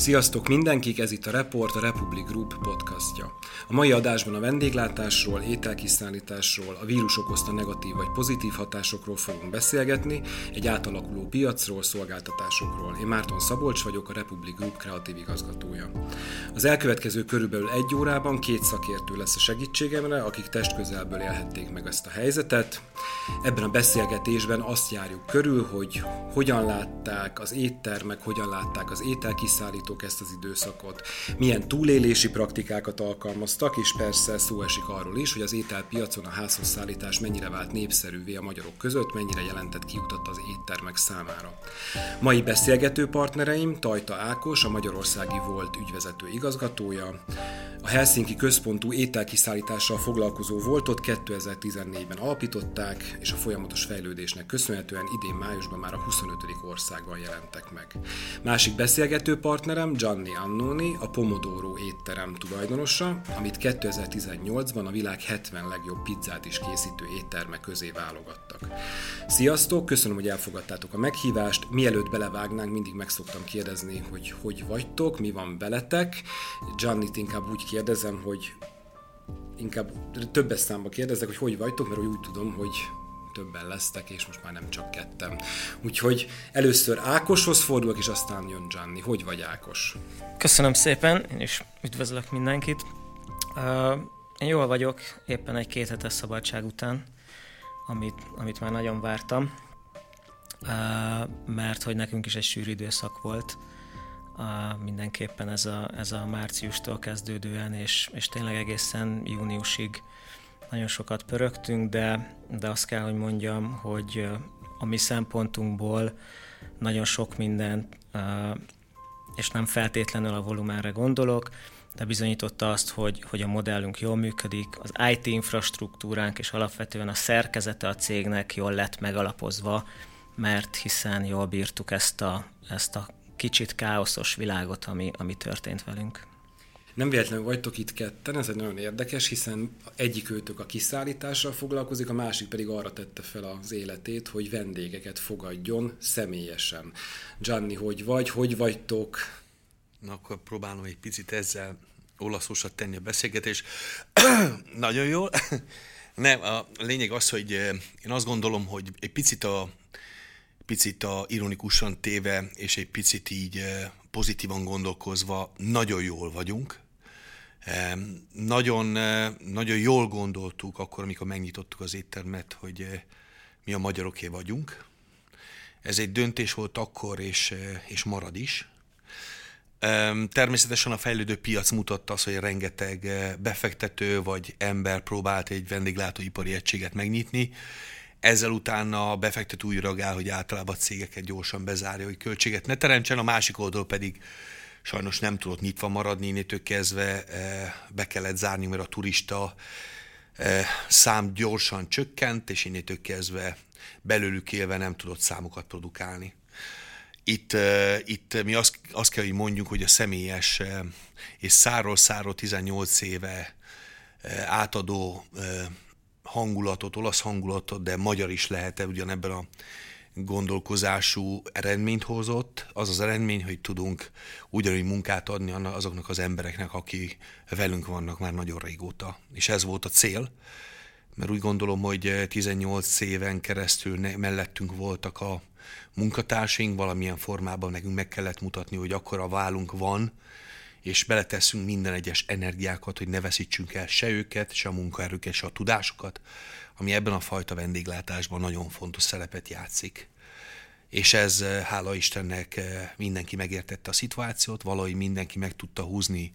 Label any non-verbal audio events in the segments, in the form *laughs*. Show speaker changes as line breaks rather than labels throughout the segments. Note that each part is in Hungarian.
Sziasztok mindenkik, ez itt a Report, a Republic Group podcastja. A mai adásban a vendéglátásról, ételkiszállításról, a vírus okozta negatív vagy pozitív hatásokról fogunk beszélgetni, egy átalakuló piacról, szolgáltatásokról. Én Márton Szabolcs vagyok, a Republic Group kreatív igazgatója. Az elkövetkező körülbelül egy órában két szakértő lesz a segítségemre, akik testközelből élhették meg ezt a helyzetet. Ebben a beszélgetésben azt járjuk körül, hogy hogyan látták az éttermek, hogyan látták az ételkiszállítók, fogyasztók ezt az időszakot, milyen túlélési praktikákat alkalmaztak, és persze szó esik arról is, hogy az ételpiacon a házhoz szállítás mennyire vált népszerűvé a magyarok között, mennyire jelentett kiutat az éttermek számára. Mai beszélgető partnereim Tajta Ákos, a Magyarországi volt ügyvezető igazgatója, a Helsinki központú ételkiszállítással foglalkozó voltot 2014-ben alapították, és a folyamatos fejlődésnek köszönhetően idén májusban már a 25. országban jelentek meg. Másik beszélgető partnerem Gianni Annoni, a Pomodoro étterem tulajdonosa, amit 2018-ban a világ 70 legjobb pizzát is készítő étterme közé válogattak. Sziasztok, köszönöm, hogy elfogadtátok a meghívást. Mielőtt belevágnánk, mindig meg szoktam kérdezni, hogy hogy vagytok, mi van veletek. Gianni inkább úgy kérdezem, hogy inkább többes számba kérdezek, hogy hogy vagytok, mert úgy tudom, hogy többen lesztek, és most már nem csak kettem. Úgyhogy először Ákoshoz fordulok, és aztán jön Gianni. Hogy vagy Ákos?
Köszönöm szépen, én is üdvözlök mindenkit. Uh, én jól vagyok, éppen egy két hetes szabadság után, amit, amit már nagyon vártam, uh, mert hogy nekünk is egy sűrű időszak volt, a, mindenképpen ez a, ez a márciustól kezdődően, és, és tényleg egészen júniusig nagyon sokat pörögtünk, de, de azt kell, hogy mondjam, hogy a mi szempontunkból nagyon sok mindent, és nem feltétlenül a volumenre gondolok, de bizonyította azt, hogy, hogy a modellünk jól működik, az IT infrastruktúránk és alapvetően a szerkezete a cégnek jól lett megalapozva, mert hiszen jól bírtuk ezt a, ezt a kicsit káoszos világot, ami, ami történt velünk.
Nem véletlenül vagytok itt ketten, ez egy nagyon érdekes, hiszen egyik őtök a kiszállítással foglalkozik, a másik pedig arra tette fel az életét, hogy vendégeket fogadjon személyesen. Gianni, hogy vagy, hogy vagytok?
Na akkor próbálom egy picit ezzel olaszosat tenni a beszélgetés. *clears throat* Nagyon jól. *clears throat* Nem, a lényeg az, hogy eh, én azt gondolom, hogy egy picit a picit a ironikusan téve, és egy picit így eh, pozitívan gondolkozva nagyon jól vagyunk. Nagyon, eh, nagyon jól gondoltuk akkor, amikor megnyitottuk az éttermet, hogy eh, mi a magyaroké vagyunk. Ez egy döntés volt akkor, és, és marad is. Természetesen a fejlődő piac mutatta azt, hogy rengeteg befektető vagy ember próbált egy vendéglátóipari egységet megnyitni, ezzel utána a befektető úgy reagál, hogy általában a cégeket gyorsan bezárja, hogy költséget ne teremtsen, a másik oldal pedig sajnos nem tudott nyitva maradni, innétől kezdve eh, be kellett zárni, mert a turista eh, szám gyorsan csökkent, és innétől kezdve belőlük élve nem tudott számokat produkálni. Itt, eh, itt mi azt, azt kell, hogy mondjuk, hogy a személyes és száról száról 18 éve átadó hangulatot, olasz hangulatot, de magyar is lehet-e ugyanebben a gondolkozású eredményt hozott. Az az eredmény, hogy tudunk ugyanúgy munkát adni azoknak az embereknek, akik velünk vannak már nagyon régóta. És ez volt a cél, mert úgy gondolom, hogy 18 éven keresztül mellettünk voltak a munkatársaink, valamilyen formában nekünk meg kellett mutatni, hogy akkor a válunk van, és beleteszünk minden egyes energiákat, hogy ne veszítsünk el se őket, se a munkaerőket, se a tudásukat, ami ebben a fajta vendéglátásban nagyon fontos szerepet játszik. És ez, eh, hála Istennek, eh, mindenki megértette a szituációt, valahogy mindenki meg tudta húzni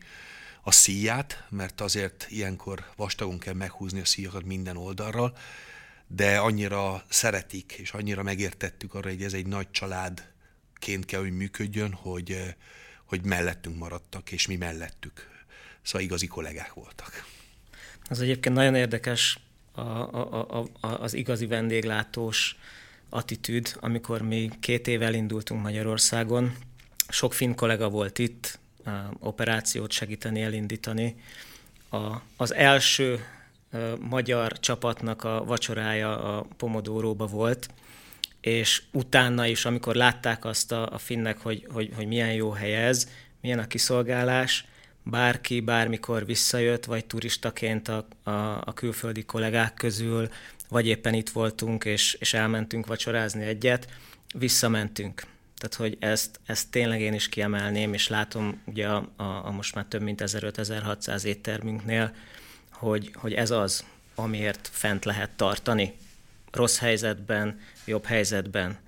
a szíját, mert azért ilyenkor vastagon kell meghúzni a szíjakat minden oldalról, de annyira szeretik, és annyira megértettük arra, hogy ez egy nagy családként kell, hogy működjön, hogy eh, hogy mellettünk maradtak, és mi mellettük. Szóval igazi kollégák voltak.
Az egyébként nagyon érdekes a, a, a, az igazi vendéglátós attitűd, amikor mi két éve indultunk Magyarországon. Sok finn kollega volt itt, operációt segíteni, elindítani. A, az első magyar csapatnak a vacsorája a Pomodóróba volt, és utána is, amikor látták azt a, a finnek, hogy, hogy, hogy milyen jó hely ez, milyen a kiszolgálás, bárki bármikor visszajött, vagy turistaként a, a, a külföldi kollégák közül, vagy éppen itt voltunk, és, és elmentünk vacsorázni egyet, visszamentünk. Tehát, hogy ezt, ezt tényleg én is kiemelném, és látom ugye a, a, a most már több mint 1500-1600 éttermünknél, hogy, hogy ez az, amiért fent lehet tartani. Rossz helyzetben, jobb helyzetben.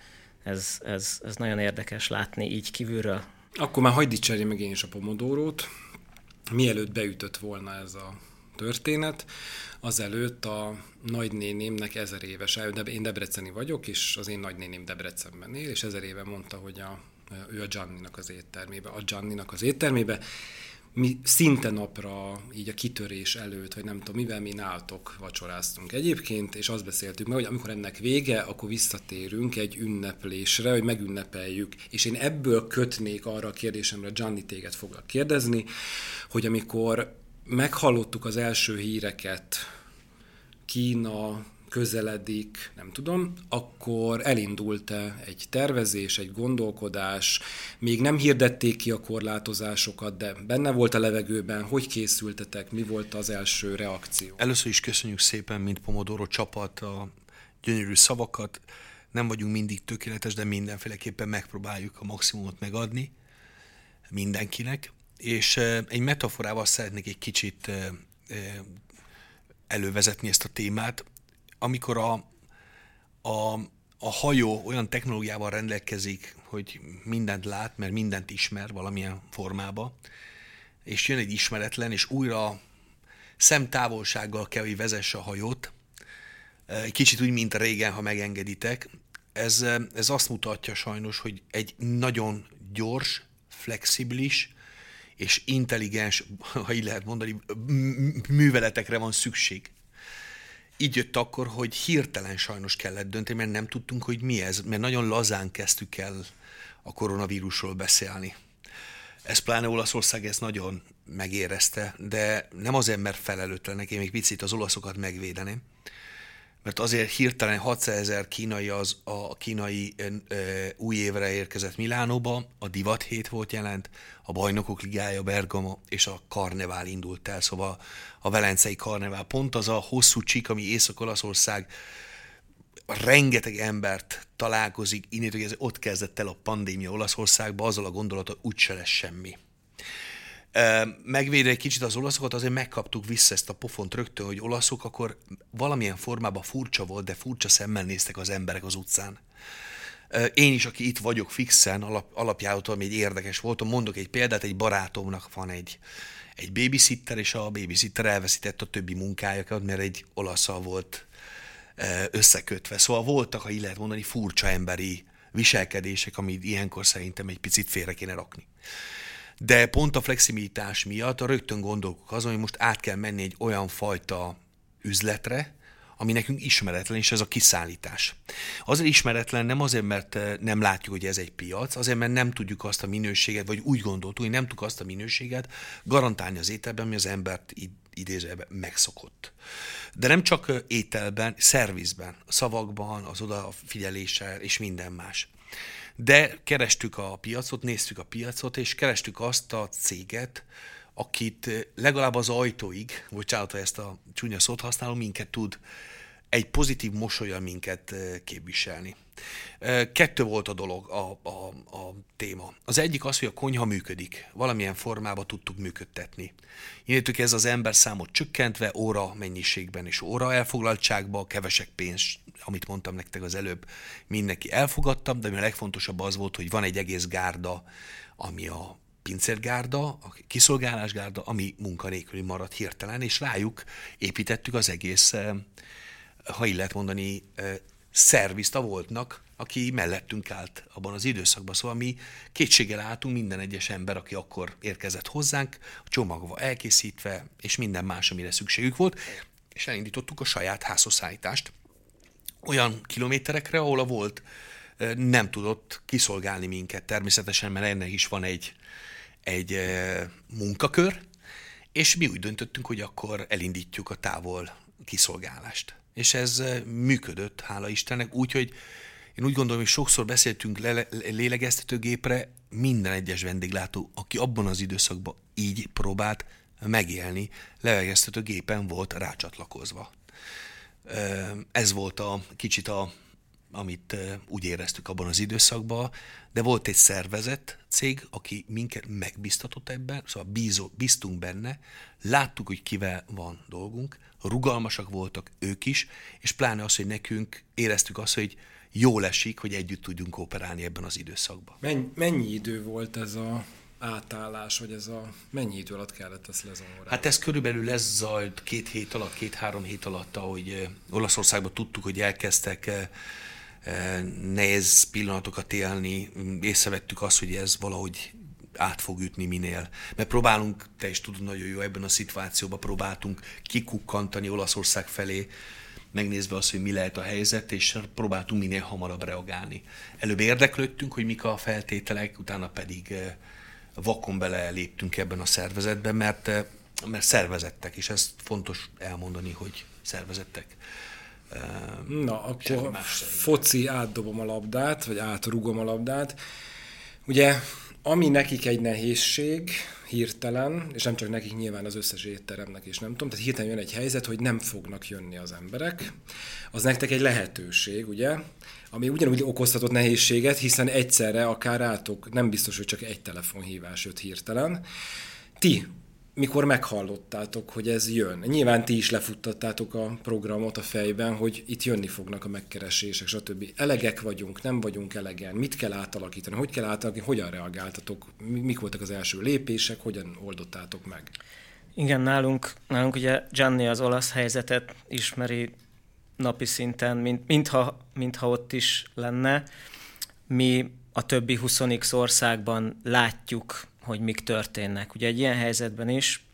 Ez, ez, ez nagyon érdekes látni így kívülről.
Akkor már hagyd dicserje meg én is a pomodórót. Mielőtt beütött volna ez a történet, azelőtt a nagynénémnek ezer éves, én debreceni vagyok, és az én nagynéném Debrecenben él, és ezer éve mondta, hogy a, ő a Gianninak az éttermébe, a Gianninak az éttermébe, mi szinte napra, így a kitörés előtt, vagy nem tudom, mivel mi nálatok vacsoráztunk egyébként, és azt beszéltük meg, hogy amikor ennek vége, akkor visszatérünk egy ünneplésre, hogy megünnepeljük. És én ebből kötnék arra a kérdésemre, Gianni téged foglak kérdezni, hogy amikor meghallottuk az első híreket, Kína, közeledik, nem tudom, akkor elindult-e egy tervezés, egy gondolkodás, még nem hirdették ki a korlátozásokat, de benne volt a levegőben, hogy készültetek, mi volt az első reakció?
Először is köszönjük szépen, mint Pomodoro csapat, a gyönyörű szavakat. Nem vagyunk mindig tökéletes, de mindenféleképpen megpróbáljuk a maximumot megadni mindenkinek. És egy metaforával szeretnék egy kicsit elővezetni ezt a témát amikor a, a, a hajó olyan technológiával rendelkezik, hogy mindent lát, mert mindent ismer valamilyen formába, és jön egy ismeretlen, és újra szemtávolsággal kell, hogy vezesse a hajót, kicsit úgy, mint régen, ha megengeditek. Ez, ez azt mutatja sajnos, hogy egy nagyon gyors, flexibilis és intelligens, *laughs* ha így lehet mondani, műveletekre van szükség így jött akkor, hogy hirtelen sajnos kellett dönteni, mert nem tudtunk, hogy mi ez, mert nagyon lazán kezdtük el a koronavírusról beszélni. Ez pláne Olaszország ezt nagyon megérezte, de nem azért, mert felelőtlenek, én még picit az olaszokat megvédeném, mert azért hirtelen 600 ezer kínai az a kínai ö, új évre érkezett Milánóba, a divat hét volt jelent, a bajnokok ligája Bergamo és a karnevál indult el, szóval a velencei karnevál pont az a hosszú csik, ami Észak-Olaszország rengeteg embert találkozik, innentől ez ott kezdett el a pandémia Olaszországba, azzal a gondolata úgyse lesz semmi megvédve egy kicsit az olaszokat, azért megkaptuk vissza ezt a pofont rögtön, hogy olaszok akkor valamilyen formában furcsa volt, de furcsa szemmel néztek az emberek az utcán. Én is, aki itt vagyok fixen, alap, alapjától még érdekes voltam, mondok egy példát, egy barátomnak van egy, egy babysitter, és a babysitter elveszített a többi munkájukat, mert egy olaszal volt összekötve. Szóval voltak, ha így lehet mondani, furcsa emberi viselkedések, amit ilyenkor szerintem egy picit félre kéne rakni. De pont a flexibilitás miatt rögtön gondolkok azon, hogy most át kell menni egy olyan fajta üzletre, ami nekünk ismeretlen, és ez a kiszállítás. Azért ismeretlen nem azért, mert eh, nem látjuk, hogy ez egy piac, azért, mert nem tudjuk azt a minőséget, vagy úgy gondoltuk, hogy nem tudjuk azt a minőséget garantálni az ételben, ami az embert idézőben megszokott. De nem csak eh, ételben, szervizben, szavakban, az odafigyeléssel és minden más. De kerestük a piacot, néztük a piacot, és kerestük azt a céget, akit legalább az ajtóig, bocsánat, ha ezt a csúnya szót használom, minket tud egy pozitív mosolya minket képviselni. Kettő volt a dolog, a, a, a téma. Az egyik az, hogy a konyha működik. Valamilyen formában tudtuk működtetni. Innentől ez az ember számot csökkentve, óra mennyiségben és óra elfoglaltságban, kevesek pénz, amit mondtam nektek az előbb, mindenki elfogadtam, de ami a legfontosabb az volt, hogy van egy egész gárda, ami a pincérgárda, a kiszolgálásgárda, ami munkanélküli maradt hirtelen, és rájuk építettük az egész, ha így lehet mondani, szervizt a voltnak, aki mellettünk állt abban az időszakban. Szóval mi kétséggel álltunk minden egyes ember, aki akkor érkezett hozzánk, csomagva elkészítve, és minden más, amire szükségük volt, és elindítottuk a saját házhozszállítást olyan kilométerekre, ahol a volt nem tudott kiszolgálni minket természetesen, mert ennek is van egy, egy munkakör, és mi úgy döntöttünk, hogy akkor elindítjuk a távol kiszolgálást. És ez működött, hála Istennek, úgyhogy Én úgy gondolom, hogy sokszor beszéltünk le- lélegeztetőgépre, minden egyes vendéglátó, aki abban az időszakban így próbált megélni, lélegeztetőgépen volt rácsatlakozva. Ez volt a kicsit a, amit úgy éreztük abban az időszakban, de volt egy szervezet cég, aki minket megbíztatott ebben, szóval bízó, bíztunk benne, láttuk, hogy kivel van dolgunk, rugalmasak voltak ők is, és pláne az, hogy nekünk éreztük azt, hogy jól esik, hogy együtt tudjunk operálni ebben az időszakban.
Mennyi idő volt ez a átállás, vagy ez a mennyi idő alatt kellett ezt lezongorálni?
Hát ez körülbelül lesz zajt két hét alatt, két-három hét alatt, ahogy eh, Olaszországban tudtuk, hogy elkezdtek eh, eh, nehéz pillanatokat élni, észrevettük azt, hogy ez valahogy át fog ütni minél. Mert próbálunk, te is tudod nagyon jó, ebben a szituációban próbáltunk kikukkantani Olaszország felé, megnézve azt, hogy mi lehet a helyzet, és próbáltunk minél hamarabb reagálni. Előbb érdeklődtünk, hogy mik a feltételek, utána pedig vakon bele léptünk ebben a szervezetben, mert, mert szervezettek, és ezt fontos elmondani, hogy szervezettek.
Na, akkor foci átdobom a labdát, vagy átrugom a labdát. Ugye, ami nekik egy nehézség, hirtelen, és nem csak nekik, nyilván az összes étteremnek is nem tudom, tehát hirtelen jön egy helyzet, hogy nem fognak jönni az emberek, az nektek egy lehetőség, ugye, ami ugyanúgy okozhatott nehézséget, hiszen egyszerre akár átok, nem biztos, hogy csak egy telefonhívás jött hirtelen. Ti mikor meghallottátok, hogy ez jön. Nyilván ti is lefuttattátok a programot a fejben, hogy itt jönni fognak a megkeresések, stb. Elegek vagyunk, nem vagyunk elegen, mit kell átalakítani, hogy kell átalakítani, hogyan reagáltatok, mik voltak az első lépések, hogyan oldottátok meg?
Igen, nálunk, nálunk ugye Gianni az olasz helyzetet ismeri napi szinten, mint, mintha, mintha ott is lenne. Mi a többi 20 országban látjuk hogy mik történnek. Ugye egy ilyen helyzetben is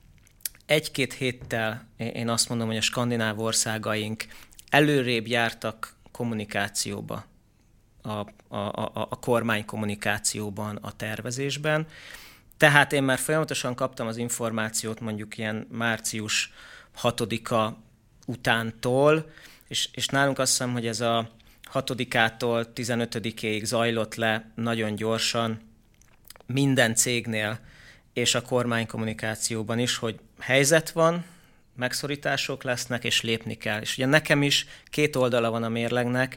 egy-két héttel én azt mondom, hogy a skandináv országaink előrébb jártak kommunikációba, a, a, a, a kormány kommunikációban, a tervezésben. Tehát én már folyamatosan kaptam az információt mondjuk ilyen március 6-a utántól, és, és nálunk azt hiszem, hogy ez a 6-ától 15-ig zajlott le nagyon gyorsan, minden cégnél és a kormánykommunikációban is, hogy helyzet van, megszorítások lesznek, és lépni kell. És ugye nekem is két oldala van a mérlegnek.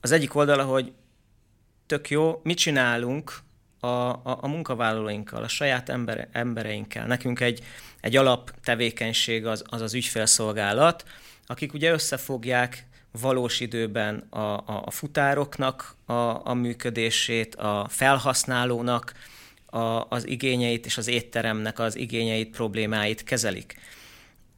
Az egyik oldala, hogy tök jó, mit csinálunk a, a, a munkavállalóinkkal, a saját ember, embereinkkel. Nekünk egy, egy alaptevékenység az, az az ügyfélszolgálat, akik ugye összefogják valós időben a, a, a futároknak a, a működését, a felhasználónak a, az igényeit és az étteremnek az igényeit, problémáit kezelik.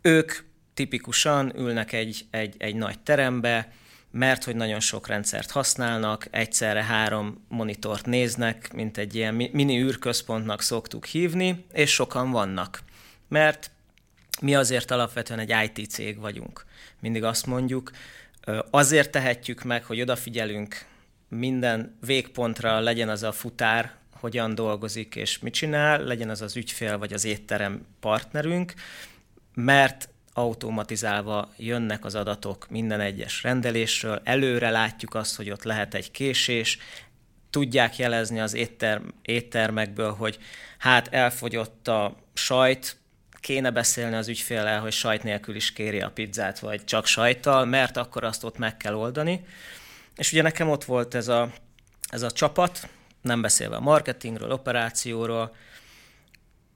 Ők tipikusan ülnek egy, egy, egy nagy terembe, mert hogy nagyon sok rendszert használnak, egyszerre három monitort néznek, mint egy ilyen mini űrközpontnak szoktuk hívni, és sokan vannak. Mert mi azért alapvetően egy IT cég vagyunk. Mindig azt mondjuk, azért tehetjük meg, hogy odafigyelünk minden végpontra, legyen az a futár, hogyan dolgozik és mit csinál, legyen az az ügyfél vagy az étterem partnerünk, mert automatizálva jönnek az adatok minden egyes rendelésről, előre látjuk azt, hogy ott lehet egy késés, tudják jelezni az étter, éttermekből, hogy hát elfogyott a sajt, kéne beszélni az ügyféllel, hogy sajt nélkül is kéri a pizzát, vagy csak sajttal, mert akkor azt ott meg kell oldani. És ugye nekem ott volt ez a, ez a csapat, nem beszélve a marketingről, operációról,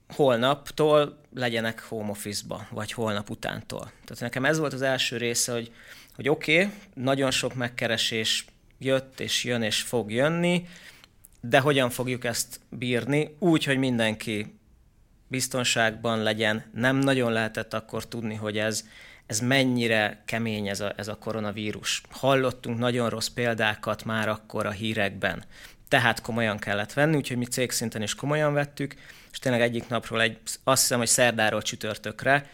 holnaptól legyenek home office-ba, vagy holnap utántól. Tehát nekem ez volt az első része, hogy, hogy oké, okay, nagyon sok megkeresés jött, és jön, és fog jönni, de hogyan fogjuk ezt bírni? Úgy, hogy mindenki biztonságban legyen. Nem nagyon lehetett akkor tudni, hogy ez, ez mennyire kemény ez a, ez a koronavírus. Hallottunk nagyon rossz példákat már akkor a hírekben tehát komolyan kellett venni, úgyhogy mi cégszinten is komolyan vettük, és tényleg egyik napról, egy, azt hiszem, hogy szerdáról csütörtökre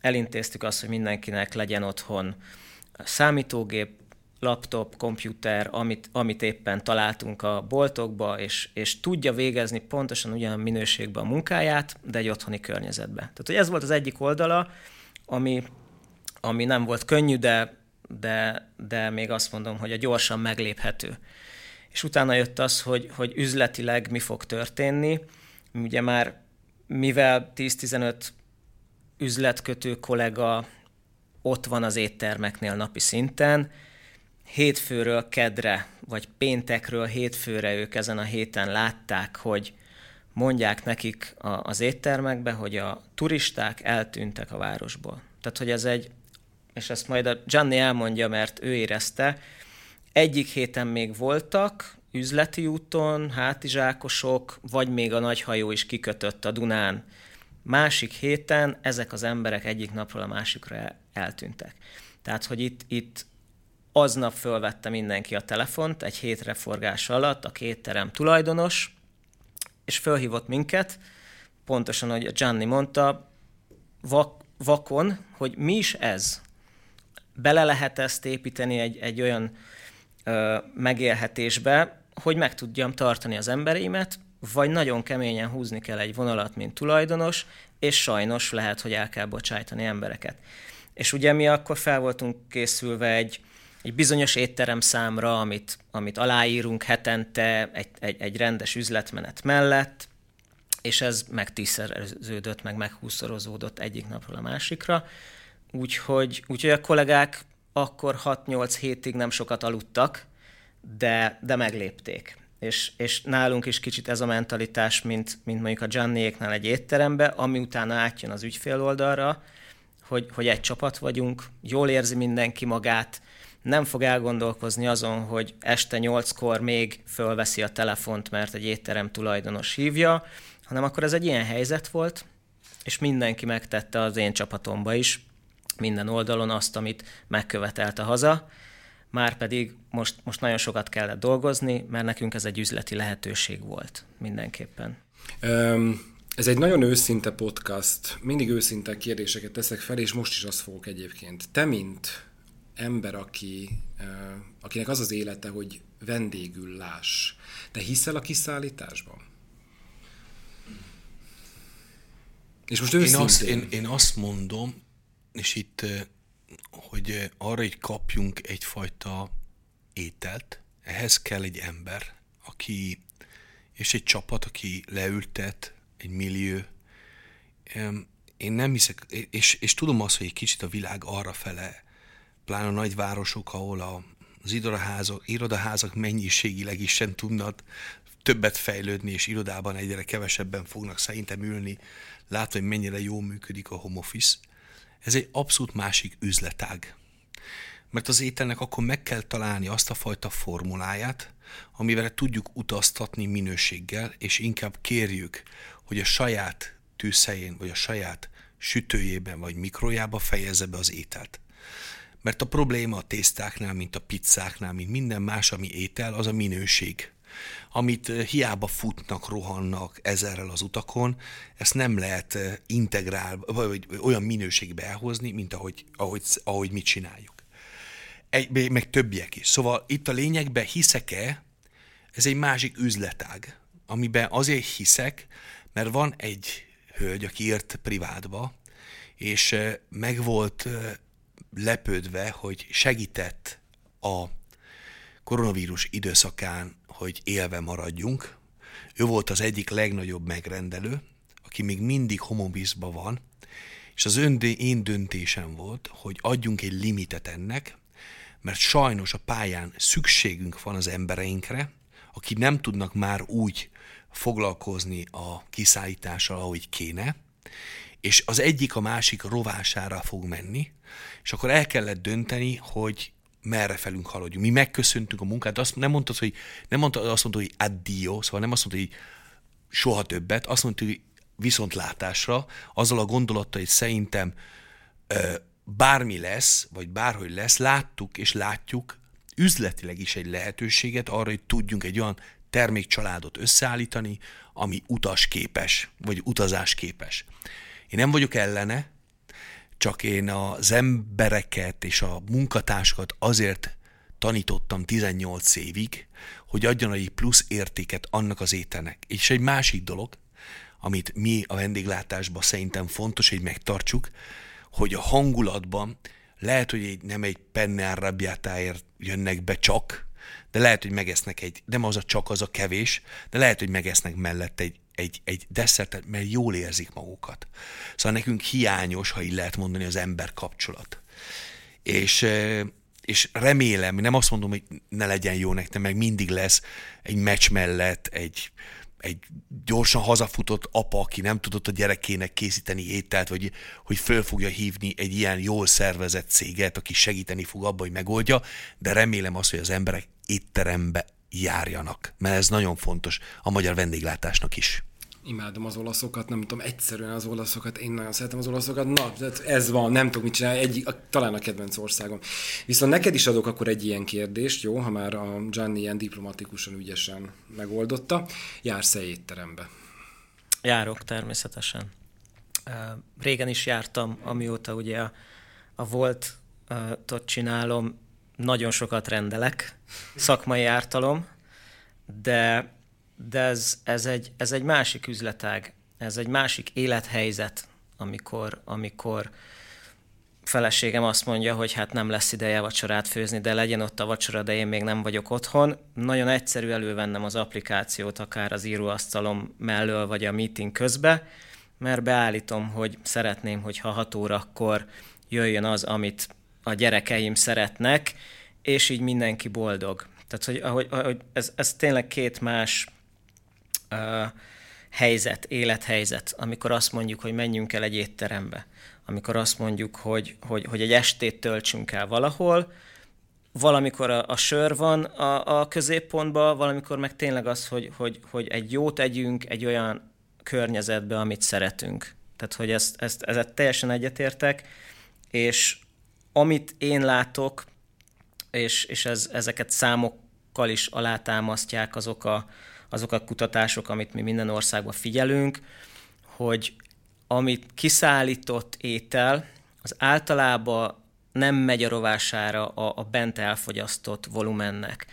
elintéztük azt, hogy mindenkinek legyen otthon számítógép, laptop, komputer, amit, amit éppen találtunk a boltokba, és, és tudja végezni pontosan ugyan minőségben a munkáját, de egy otthoni környezetben. Tehát hogy ez volt az egyik oldala, ami, ami nem volt könnyű, de de, de még azt mondom, hogy a gyorsan megléphető. És utána jött az, hogy, hogy üzletileg mi fog történni. Ugye már mivel 10-15 üzletkötő kollega ott van az éttermeknél napi szinten, hétfőről kedre, vagy péntekről hétfőre ők ezen a héten látták, hogy mondják nekik az éttermekbe, hogy a turisták eltűntek a városból. Tehát, hogy ez egy, és ezt majd a Gianni elmondja, mert ő érezte, egyik héten még voltak üzleti úton, hátizsákosok, vagy még a nagy hajó is kikötött a Dunán. Másik héten ezek az emberek egyik napról a másikra eltűntek. Tehát, hogy itt, itt aznap fölvette mindenki a telefont egy hétre forgás alatt, a két terem tulajdonos, és fölhívott minket, pontosan, ahogy Gianni mondta, vak, vakon, hogy mi is ez. Bele lehet ezt építeni egy, egy olyan ö, megélhetésbe, hogy meg tudjam tartani az embereimet, vagy nagyon keményen húzni kell egy vonalat, mint tulajdonos, és sajnos lehet, hogy el kell bocsájtani embereket. És ugye mi akkor fel voltunk készülve egy, egy bizonyos étterem számra, amit, amit aláírunk hetente egy, egy, egy rendes üzletmenet mellett, és ez meg tízszerződött, meg meghúszorozódott egyik napról a másikra. Úgyhogy, úgyhogy a kollégák akkor 6-8 hétig nem sokat aludtak, de, de meglépték. És, és nálunk is kicsit ez a mentalitás, mint, mint mondjuk a Gianniéknál egy étterembe, ami utána átjön az ügyfél oldalra, hogy, hogy egy csapat vagyunk, jól érzi mindenki magát, nem fog elgondolkozni azon, hogy este nyolckor még fölveszi a telefont, mert egy étterem tulajdonos hívja, hanem akkor ez egy ilyen helyzet volt, és mindenki megtette az én csapatomba is, minden oldalon azt, amit megkövetelt a haza, már pedig most, most nagyon sokat kellett dolgozni, mert nekünk ez egy üzleti lehetőség volt mindenképpen.
Um, ez egy nagyon őszinte podcast, mindig őszinte kérdéseket teszek fel, és most is azt fogok egyébként. Te, mint ember, aki, akinek az az élete, hogy vendégül láss, te hiszel a kiszállításban? És most őszintén...
Én azt, én, én azt mondom, és itt, hogy arra így kapjunk egyfajta ételt, ehhez kell egy ember, aki, és egy csapat, aki leültet, egy millió. Én nem hiszek, és, és tudom azt, hogy egy kicsit a világ arra fele pláne a nagyvárosok, ahol a, az irodaházak, irodaházak mennyiségileg is sem tudnak többet fejlődni, és irodában egyre kevesebben fognak szerintem ülni, látva, hogy mennyire jól működik a home office. Ez egy abszolút másik üzletág. Mert az ételnek akkor meg kell találni azt a fajta formuláját, amivel tudjuk utaztatni minőséggel, és inkább kérjük, hogy a saját tűzhelyén, vagy a saját sütőjében, vagy mikrojába fejezze be az ételt. Mert a probléma a tésztáknál, mint a pizzáknál, mint minden más, ami étel, az a minőség. Amit eh, hiába futnak, rohannak ezerrel az utakon, ezt nem lehet eh, integrál, vagy olyan minőségbe elhozni, mint ahogy, ahogy, ahogy mit csináljuk. Egy, meg többiek is. Szóval itt a lényegben hiszek-e, ez egy másik üzletág, amiben azért hiszek, mert van egy hölgy, aki írt privátba, és eh, meg volt lepődve, hogy segített a koronavírus időszakán, hogy élve maradjunk. Ő volt az egyik legnagyobb megrendelő, aki még mindig homobizba van, és az ön, én döntésem volt, hogy adjunk egy limitet ennek, mert sajnos a pályán szükségünk van az embereinkre, akik nem tudnak már úgy foglalkozni a kiszállítással, ahogy kéne, és az egyik a másik rovására fog menni, és akkor el kellett dönteni, hogy merre felünk haladjunk. Mi megköszöntünk a munkát, azt nem mondtad, hogy nem mondtad, azt mondta, hogy addio, szóval nem azt mondta, hogy soha többet, azt mondta, hogy viszontlátásra, azzal a gondolattal, hogy szerintem bármi lesz, vagy bárhogy lesz, láttuk és látjuk üzletileg is egy lehetőséget arra, hogy tudjunk egy olyan termékcsaládot összeállítani, ami utasképes, vagy utazásképes. Én nem vagyok ellene, csak én az embereket és a munkatársakat azért tanítottam 18 évig, hogy adjon egy plusz értéket annak az ételnek. És egy másik dolog, amit mi a vendéglátásban szerintem fontos, hogy megtartsuk, hogy a hangulatban lehet, hogy egy, nem egy penne arrabbiátáért jönnek be csak, de lehet, hogy megesznek egy, nem az a csak, az a kevés, de lehet, hogy megesznek mellett egy, egy, egy desszertet, mert jól érzik magukat. Szóval nekünk hiányos, ha így lehet mondani, az ember kapcsolat. És, és remélem, nem azt mondom, hogy ne legyen jó nektek, meg mindig lesz egy meccs mellett egy, egy gyorsan hazafutott apa, aki nem tudott a gyerekének készíteni ételt, vagy hogy föl fogja hívni egy ilyen jól szervezett céget, aki segíteni fog abba, hogy megoldja, de remélem azt, hogy az emberek étterembe járjanak, mert ez nagyon fontos a magyar vendéglátásnak is
imádom az olaszokat, nem tudom, egyszerűen az olaszokat, én nagyon szeretem az olaszokat, na, ez van, nem tudok mit csinálni, egy, a, talán a kedvenc országom. Viszont neked is adok akkor egy ilyen kérdést, jó, ha már a Gianni ilyen diplomatikusan, ügyesen megoldotta, jársz-e étterembe?
Járok természetesen. Régen is jártam, amióta ugye a, a volt tot csinálom, nagyon sokat rendelek, szakmai ártalom, de de ez, ez, egy, ez egy másik üzletág, ez egy másik élethelyzet, amikor, amikor feleségem azt mondja, hogy hát nem lesz ideje vacsorát főzni, de legyen ott a vacsora, de én még nem vagyok otthon. Nagyon egyszerű elővennem az applikációt, akár az íróasztalom mellől, vagy a meeting közbe, mert beállítom, hogy szeretném, hogy ha 6 órakor jöjjön az, amit a gyerekeim szeretnek, és így mindenki boldog. Tehát, hogy, ahogy, ahogy ez, ez tényleg két más helyzet, élethelyzet, amikor azt mondjuk, hogy menjünk el egy étterembe, amikor azt mondjuk, hogy, hogy, hogy egy estét töltsünk el valahol, valamikor a, a sör van a, a középpontban, valamikor meg tényleg az, hogy, hogy, hogy egy jót együnk egy olyan környezetbe, amit szeretünk. Tehát, hogy ezt, ezt, ezt teljesen egyetértek, és amit én látok, és, és ez, ezeket számokkal is alátámasztják azok a, azok a kutatások, amit mi minden országban figyelünk, hogy amit kiszállított étel, az általában nem megy a rovására a, a bent elfogyasztott volumennek.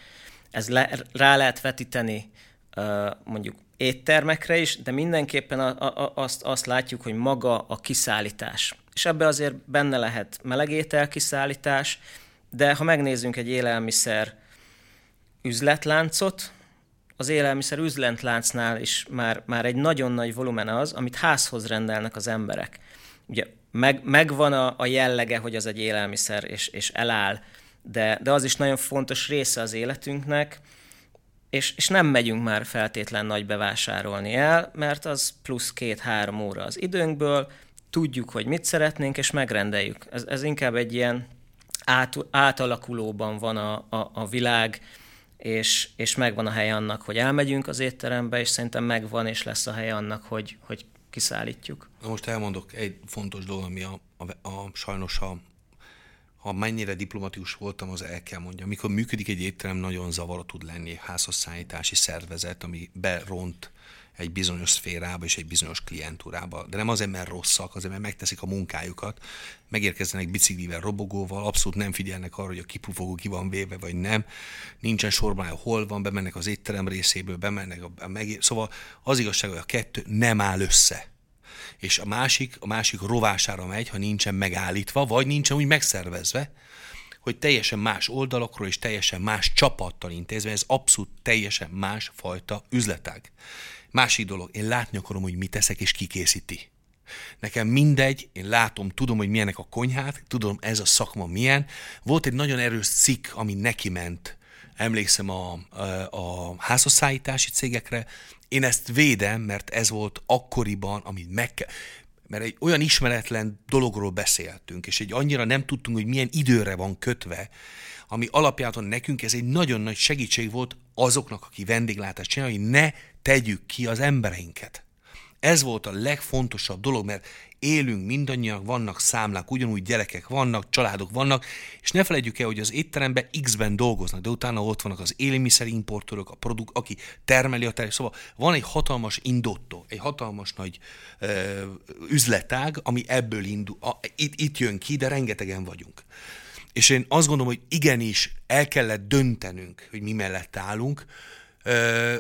Ez le, rá lehet vetíteni uh, mondjuk éttermekre is, de mindenképpen a, a, azt, azt látjuk, hogy maga a kiszállítás. És ebbe azért benne lehet melegétel kiszállítás, de ha megnézzünk egy élelmiszer üzletláncot, az élelmiszer üzletláncnál is már, már egy nagyon nagy volumen az, amit házhoz rendelnek az emberek. Ugye meg, megvan a, a jellege, hogy az egy élelmiszer, és, és eláll, de, de az is nagyon fontos része az életünknek, és, és nem megyünk már feltétlen nagy bevásárolni el, mert az plusz két-három óra az időnkből, tudjuk, hogy mit szeretnénk, és megrendeljük. Ez, ez inkább egy ilyen át, átalakulóban van a, a, a világ, és, és megvan a hely annak, hogy elmegyünk az étterembe, és szerintem megvan és lesz a hely annak, hogy, hogy kiszállítjuk.
Na most elmondok egy fontos dolog, ami a, a, a sajnos a, ha mennyire diplomatikus voltam, az el kell mondjam. Amikor működik egy étterem, nagyon zavaró tud lenni egy házhozszállítási szervezet, ami beront egy bizonyos szférába és egy bizonyos klientúrába. De nem azért, mert rosszak, azért, mert megteszik a munkájukat, megérkeznek biciklivel, robogóval, abszolút nem figyelnek arra, hogy a kipufogó ki van véve, vagy nem. Nincsen sorban, hol van, bemennek az étterem részéből, bemennek a, a meg... Szóval az igazság, hogy a kettő nem áll össze és a másik, a másik rovására megy, ha nincsen megállítva, vagy nincsen úgy megszervezve, hogy teljesen más oldalakról és teljesen más csapattal intézve, ez abszolút teljesen más fajta üzletág. Másik dolog, én látni akarom, hogy mit teszek és ki készíti. Nekem mindegy, én látom, tudom, hogy milyenek a konyhát, tudom, ez a szakma milyen. Volt egy nagyon erős cikk, ami neki ment, emlékszem a, a, a házasszállítási cégekre. Én ezt védem, mert ez volt akkoriban, amit meg kell mert egy olyan ismeretlen dologról beszéltünk, és egy annyira nem tudtunk, hogy milyen időre van kötve, ami alapján nekünk ez egy nagyon nagy segítség volt azoknak, aki vendéglátást csinál, hogy ne tegyük ki az embereinket. Ez volt a legfontosabb dolog, mert élünk mindannyian, vannak számlák, ugyanúgy gyerekek vannak, családok vannak, és ne felejtjük el, hogy az étteremben X-ben dolgoznak, de utána ott vannak az élelmiszerimportőrök, a produkt, aki termeli a termék. Szóval van egy hatalmas indotto, egy hatalmas nagy ö, üzletág, ami ebből indul, a, itt, itt jön ki, de rengetegen vagyunk. És én azt gondolom, hogy igenis el kellett döntenünk, hogy mi mellett állunk,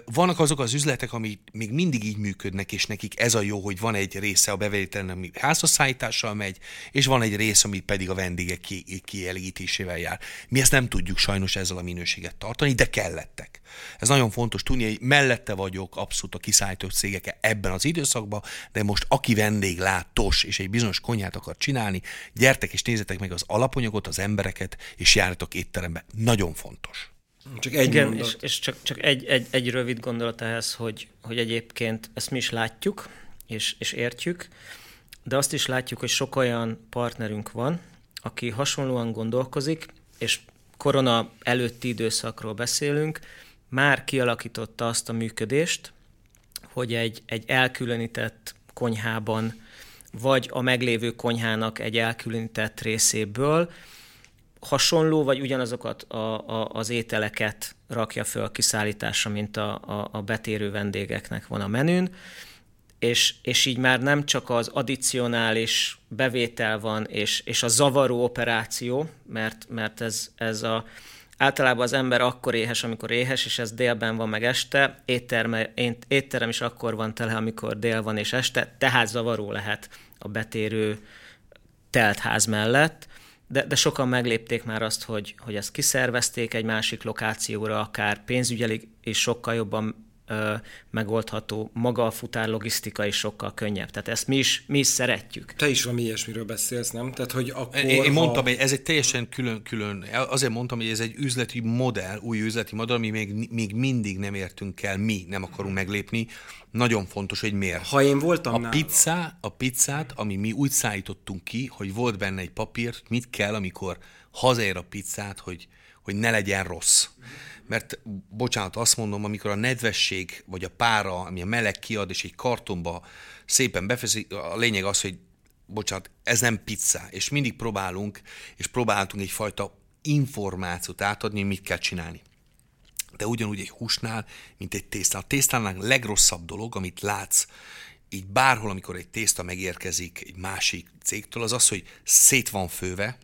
Vannak azok az üzletek, amik még mindig így működnek, és nekik ez a jó, hogy van egy része a bevételnek, ami házhozszállítással megy, és van egy rész, ami pedig a vendégek ki, kielégítésével jár. Mi ezt nem tudjuk sajnos ezzel a minőséget tartani, de kellettek. Ez nagyon fontos tudni, hogy mellette vagyok abszolút a kiszállító cégek ebben az időszakban, de most aki vendéglátos és egy bizonyos konyhát akar csinálni, gyertek és nézzetek meg az alapanyagot, az embereket, és jártok étterembe. Nagyon fontos.
Csak egy Igen, és, és csak, csak egy, egy, egy rövid gondolat ehhez, hogy, hogy egyébként ezt mi is látjuk, és, és értjük, de azt is látjuk, hogy sok olyan partnerünk van, aki hasonlóan gondolkozik, és korona előtti időszakról beszélünk, már kialakította azt a működést, hogy egy, egy elkülönített konyhában, vagy a meglévő konyhának egy elkülönített részéből hasonló, vagy ugyanazokat a, a, az ételeket rakja föl kiszállításra, mint a, a, a betérő vendégeknek van a menün, és, és így már nem csak az addicionális bevétel van, és, és a zavaró operáció, mert, mert ez, ez a, általában az ember akkor éhes, amikor éhes, és ez délben van meg este, étterme, étterem is akkor van tele, amikor dél van és este, tehát zavaró lehet a betérő teltház mellett, de, de sokan meglépték már azt, hogy, hogy ezt kiszervezték egy másik lokációra, akár pénzügyileg is sokkal jobban ö, megoldható, maga a futár logisztika is sokkal könnyebb. Tehát ezt mi is, mi is szeretjük.
Te is valami ilyesmiről beszélsz, nem? Tehát, hogy akkor,
én, én mondtam, hogy ez egy teljesen külön-külön, azért mondtam, hogy ez egy üzleti modell, új üzleti modell, ami még, még mindig nem értünk el, mi nem akarunk meglépni. Nagyon fontos, hogy miért.
Ha én voltam
a pizza, a pizzát, ami mi úgy szállítottunk ki, hogy volt benne egy papír, mit kell, amikor hazaér a pizzát, hogy, hogy ne legyen rossz mert bocsánat, azt mondom, amikor a nedvesség, vagy a pára, ami a meleg kiad, és egy kartonba szépen befeszik, a lényeg az, hogy bocsánat, ez nem pizza, és mindig próbálunk, és próbáltunk egyfajta információt átadni, mit kell csinálni. De ugyanúgy egy húsnál, mint egy tésztán. A tésztánál legrosszabb dolog, amit látsz, így bárhol, amikor egy tészta megérkezik egy másik cégtől, az az, hogy szét van főve,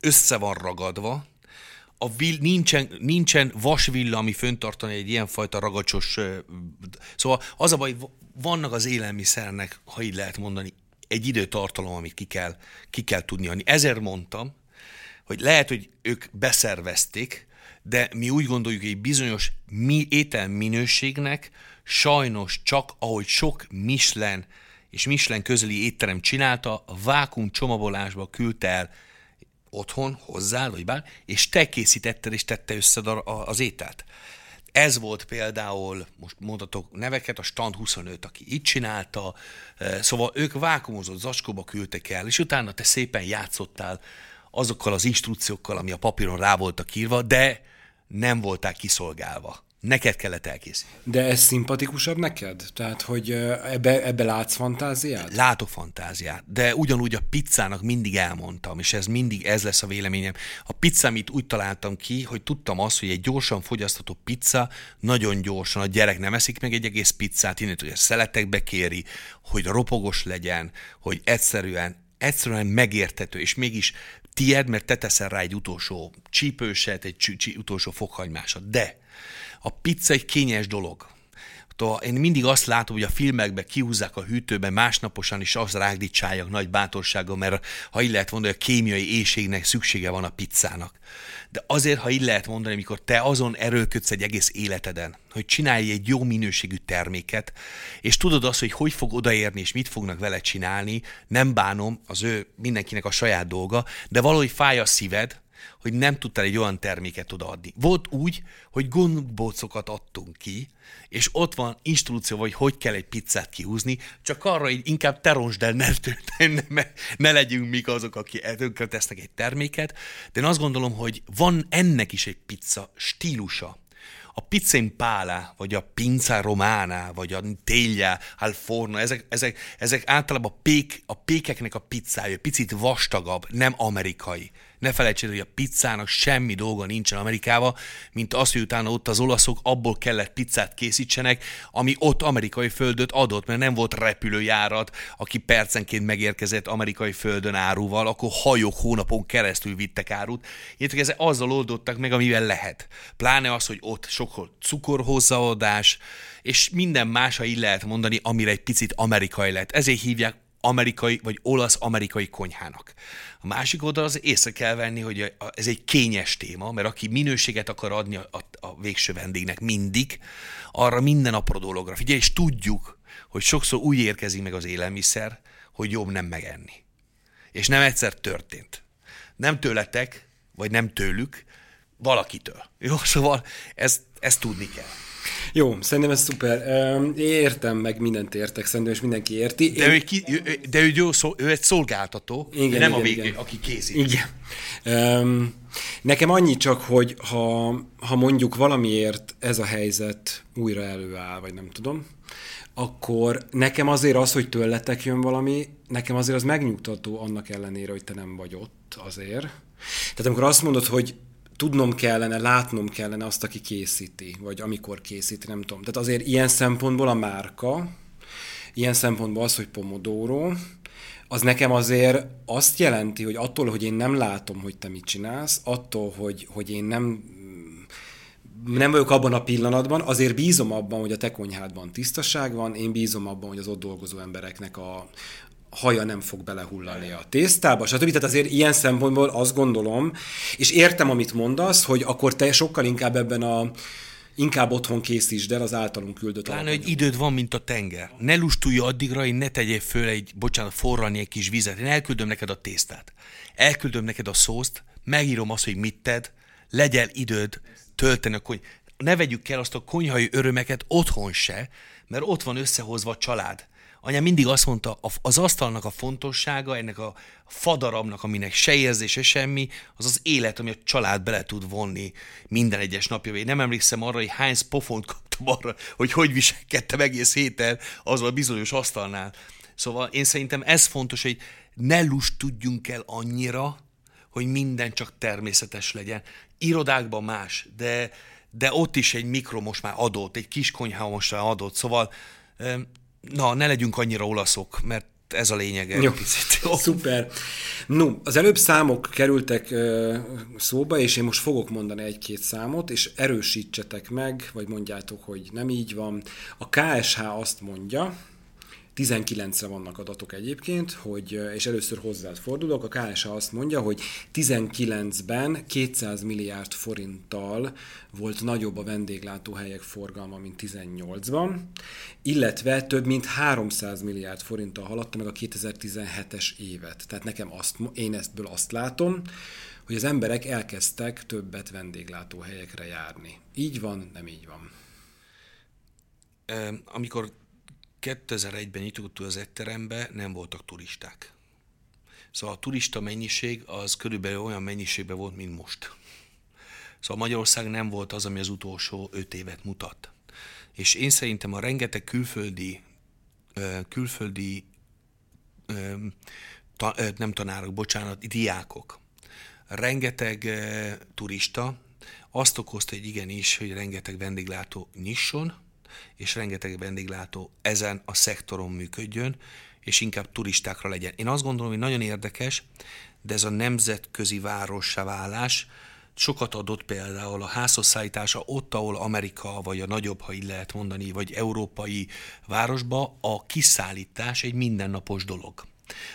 össze van ragadva, a vill, nincsen, nincsen vasvilla, ami föntartani egy ilyenfajta ragacsos... Szóval az a baj, vannak az élelmiszernek, ha így lehet mondani, egy időtartalom, amit ki kell, ki kell tudni adni. Ezért mondtam, hogy lehet, hogy ők beszervezték, de mi úgy gondoljuk, hogy egy bizonyos mi ételminőségnek sajnos csak, ahogy sok Michelin és Michelin közeli étterem csinálta, a vákum csomagolásba küldte el otthon, hozzá, vagy bár, és te készítetted és tette össze az ételt. Ez volt például, most mondatok neveket, a Stand 25, aki így csinálta, szóval ők vákumozott zacskóba küldtek el, és utána te szépen játszottál azokkal az instrukciókkal, ami a papíron rá voltak írva, de nem voltál kiszolgálva. Neked kellett elkészíteni.
De ez szimpatikusabb neked? Tehát, hogy ebbe, ebbe látsz fantáziát?
Látok fantáziát, de ugyanúgy a pizzának mindig elmondtam, és ez mindig ez lesz a véleményem. A pizzámit úgy találtam ki, hogy tudtam azt, hogy egy gyorsan fogyasztható pizza nagyon gyorsan, a gyerek nem eszik meg egy egész pizzát, innen hogy a szeletekbe kéri, hogy ropogos legyen, hogy egyszerűen egyszerűen megértető, és mégis tied, mert te teszel rá egy utolsó csípőset, egy csí, csí, utolsó fokhagymásat. De a pizza egy kényes dolog. Én mindig azt látom, hogy a filmekben kihúzzák a hűtőben másnaposan, is az rágdicsáljak nagy bátorsággal, mert ha így lehet mondani, a kémiai éjségnek szüksége van a pizzának. De azért, ha így lehet mondani, amikor te azon erőlködsz egy egész életeden, hogy csinálj egy jó minőségű terméket, és tudod azt, hogy hogy fog odaérni, és mit fognak vele csinálni, nem bánom, az ő mindenkinek a saját dolga, de valahogy fáj a szíved, hogy nem tudtál egy olyan terméket odaadni. Volt úgy, hogy gombócokat adtunk ki, és ott van instrukció, hogy hogy kell egy pizzát kihúzni, csak arra, hogy inkább teronsd el, *laughs* ne, ne, ne legyünk mi azok, akik tesznek egy terméket, de én azt gondolom, hogy van ennek is egy pizza stílusa. A pizza impala, vagy a pinza romana, vagy a teglia al forno, ezek, ezek, ezek általában a, pék, a pékeknek a pizzája, picit vastagabb, nem amerikai Ne felejtsék, hogy a pizzának semmi dolga nincsen Amerikába, mint az, hogy utána ott az olaszok abból kellett pizzát készítsenek, ami ott amerikai földöt adott, mert nem volt repülőjárat, aki percenként megérkezett amerikai földön áruval, akkor hajók hónapon keresztül vittek árut. Értek, ezek azzal oldottak meg, amivel lehet. Pláne az, hogy ott sokkal cukor hozzáadás, és minden más, ha így lehet mondani, amire egy picit amerikai lett. Ezért hívják amerikai vagy olasz-amerikai konyhának. A másik oldal az észre kell venni, hogy ez egy kényes téma, mert aki minőséget akar adni a, a, végső vendégnek mindig, arra minden apró dologra figyelj, és tudjuk, hogy sokszor úgy érkezik meg az élelmiszer, hogy jobb nem megenni. És nem egyszer történt. Nem tőletek, vagy nem tőlük, valakitől. Jó, szóval ezt, ezt tudni kell.
Jó, szerintem ez szuper. Értem, meg mindent értek, szerintem, és mindenki érti.
De, Én... ő, ki, de ő, jó, szó, ő egy szolgáltató, igen, nem igen, a végén, aki készít.
Igen. Um, nekem annyi csak, hogy ha, ha mondjuk valamiért ez a helyzet újra előáll, vagy nem tudom, akkor nekem azért az, hogy tőletek jön valami, nekem azért az megnyugtató annak ellenére, hogy te nem vagy ott azért. Tehát amikor azt mondod, hogy tudnom kellene, látnom kellene azt, aki készíti, vagy amikor készíti, nem tudom. Tehát azért ilyen szempontból a márka, ilyen szempontból az, hogy Pomodoro, az nekem azért azt jelenti, hogy attól, hogy én nem látom, hogy te mit csinálsz, attól, hogy, hogy én nem nem vagyok abban a pillanatban, azért bízom abban, hogy a te konyhádban tisztaság van, én bízom abban, hogy az ott dolgozó embereknek a, haja nem fog belehullani a tésztába, stb. Tehát azért ilyen szempontból azt gondolom, és értem, amit mondasz, hogy akkor te sokkal inkább ebben a inkább otthon készítsd el az általunk küldött
Pláne, hogy időd van, mint a tenger. Ne lustulj addigra, hogy ne tegyél föl egy, bocsánat, forrani egy kis vizet. Én elküldöm neked a tésztát. Elküldöm neked a szószt, megírom azt, hogy mit tedd, legyen időd tölteni a kony... Ne vegyük el azt a konyhai örömeket otthon se, mert ott van összehozva a család. Anya mindig azt mondta, az asztalnak a fontossága, ennek a fadarabnak, aminek se érzése semmi, az az élet, ami a család bele tud vonni minden egyes napja. Én nem emlékszem arra, hogy hány pofont kaptam arra, hogy hogy viselkedtem egész héten azon a bizonyos asztalnál. Szóval én szerintem ez fontos, hogy ne tudjunk el annyira, hogy minden csak természetes legyen. Irodákban más, de, de ott is egy mikro most már adott, egy kis konyha most már adott. Szóval na, ne legyünk annyira olaszok, mert ez a lényege.
Jó, picit. Jó. Szuper. No, az előbb számok kerültek uh, szóba, és én most fogok mondani egy-két számot, és erősítsetek meg, vagy mondjátok, hogy nem így van. A KSH azt mondja, 19-re vannak adatok egyébként, hogy, és először hozzád fordulok, a KSA azt mondja, hogy 19-ben 200 milliárd forinttal volt nagyobb a vendéglátóhelyek forgalma, mint 18-ban, illetve több mint 300 milliárd forinttal haladta meg a 2017-es évet. Tehát nekem azt, én ebből azt látom, hogy az emberek elkezdtek többet vendéglátóhelyekre járni. Így van, nem így van.
Amikor 2001-ben nyitottuk az etterembe, nem voltak turisták. Szóval a turista mennyiség az körülbelül olyan mennyiségben volt, mint most. Szóval Magyarország nem volt az, ami az utolsó öt évet mutat. És én szerintem a rengeteg külföldi, külföldi nem tanárok, bocsánat, diákok, rengeteg turista azt okozta, hogy igenis, hogy rengeteg vendéglátó nyisson, és rengeteg vendéglátó ezen a szektoron működjön, és inkább turistákra legyen. Én azt gondolom, hogy nagyon érdekes, de ez a nemzetközi várossá válás sokat adott például a házhozszállítása ott, ahol Amerika, vagy a nagyobb, ha így lehet mondani, vagy európai városba, a kiszállítás egy mindennapos dolog.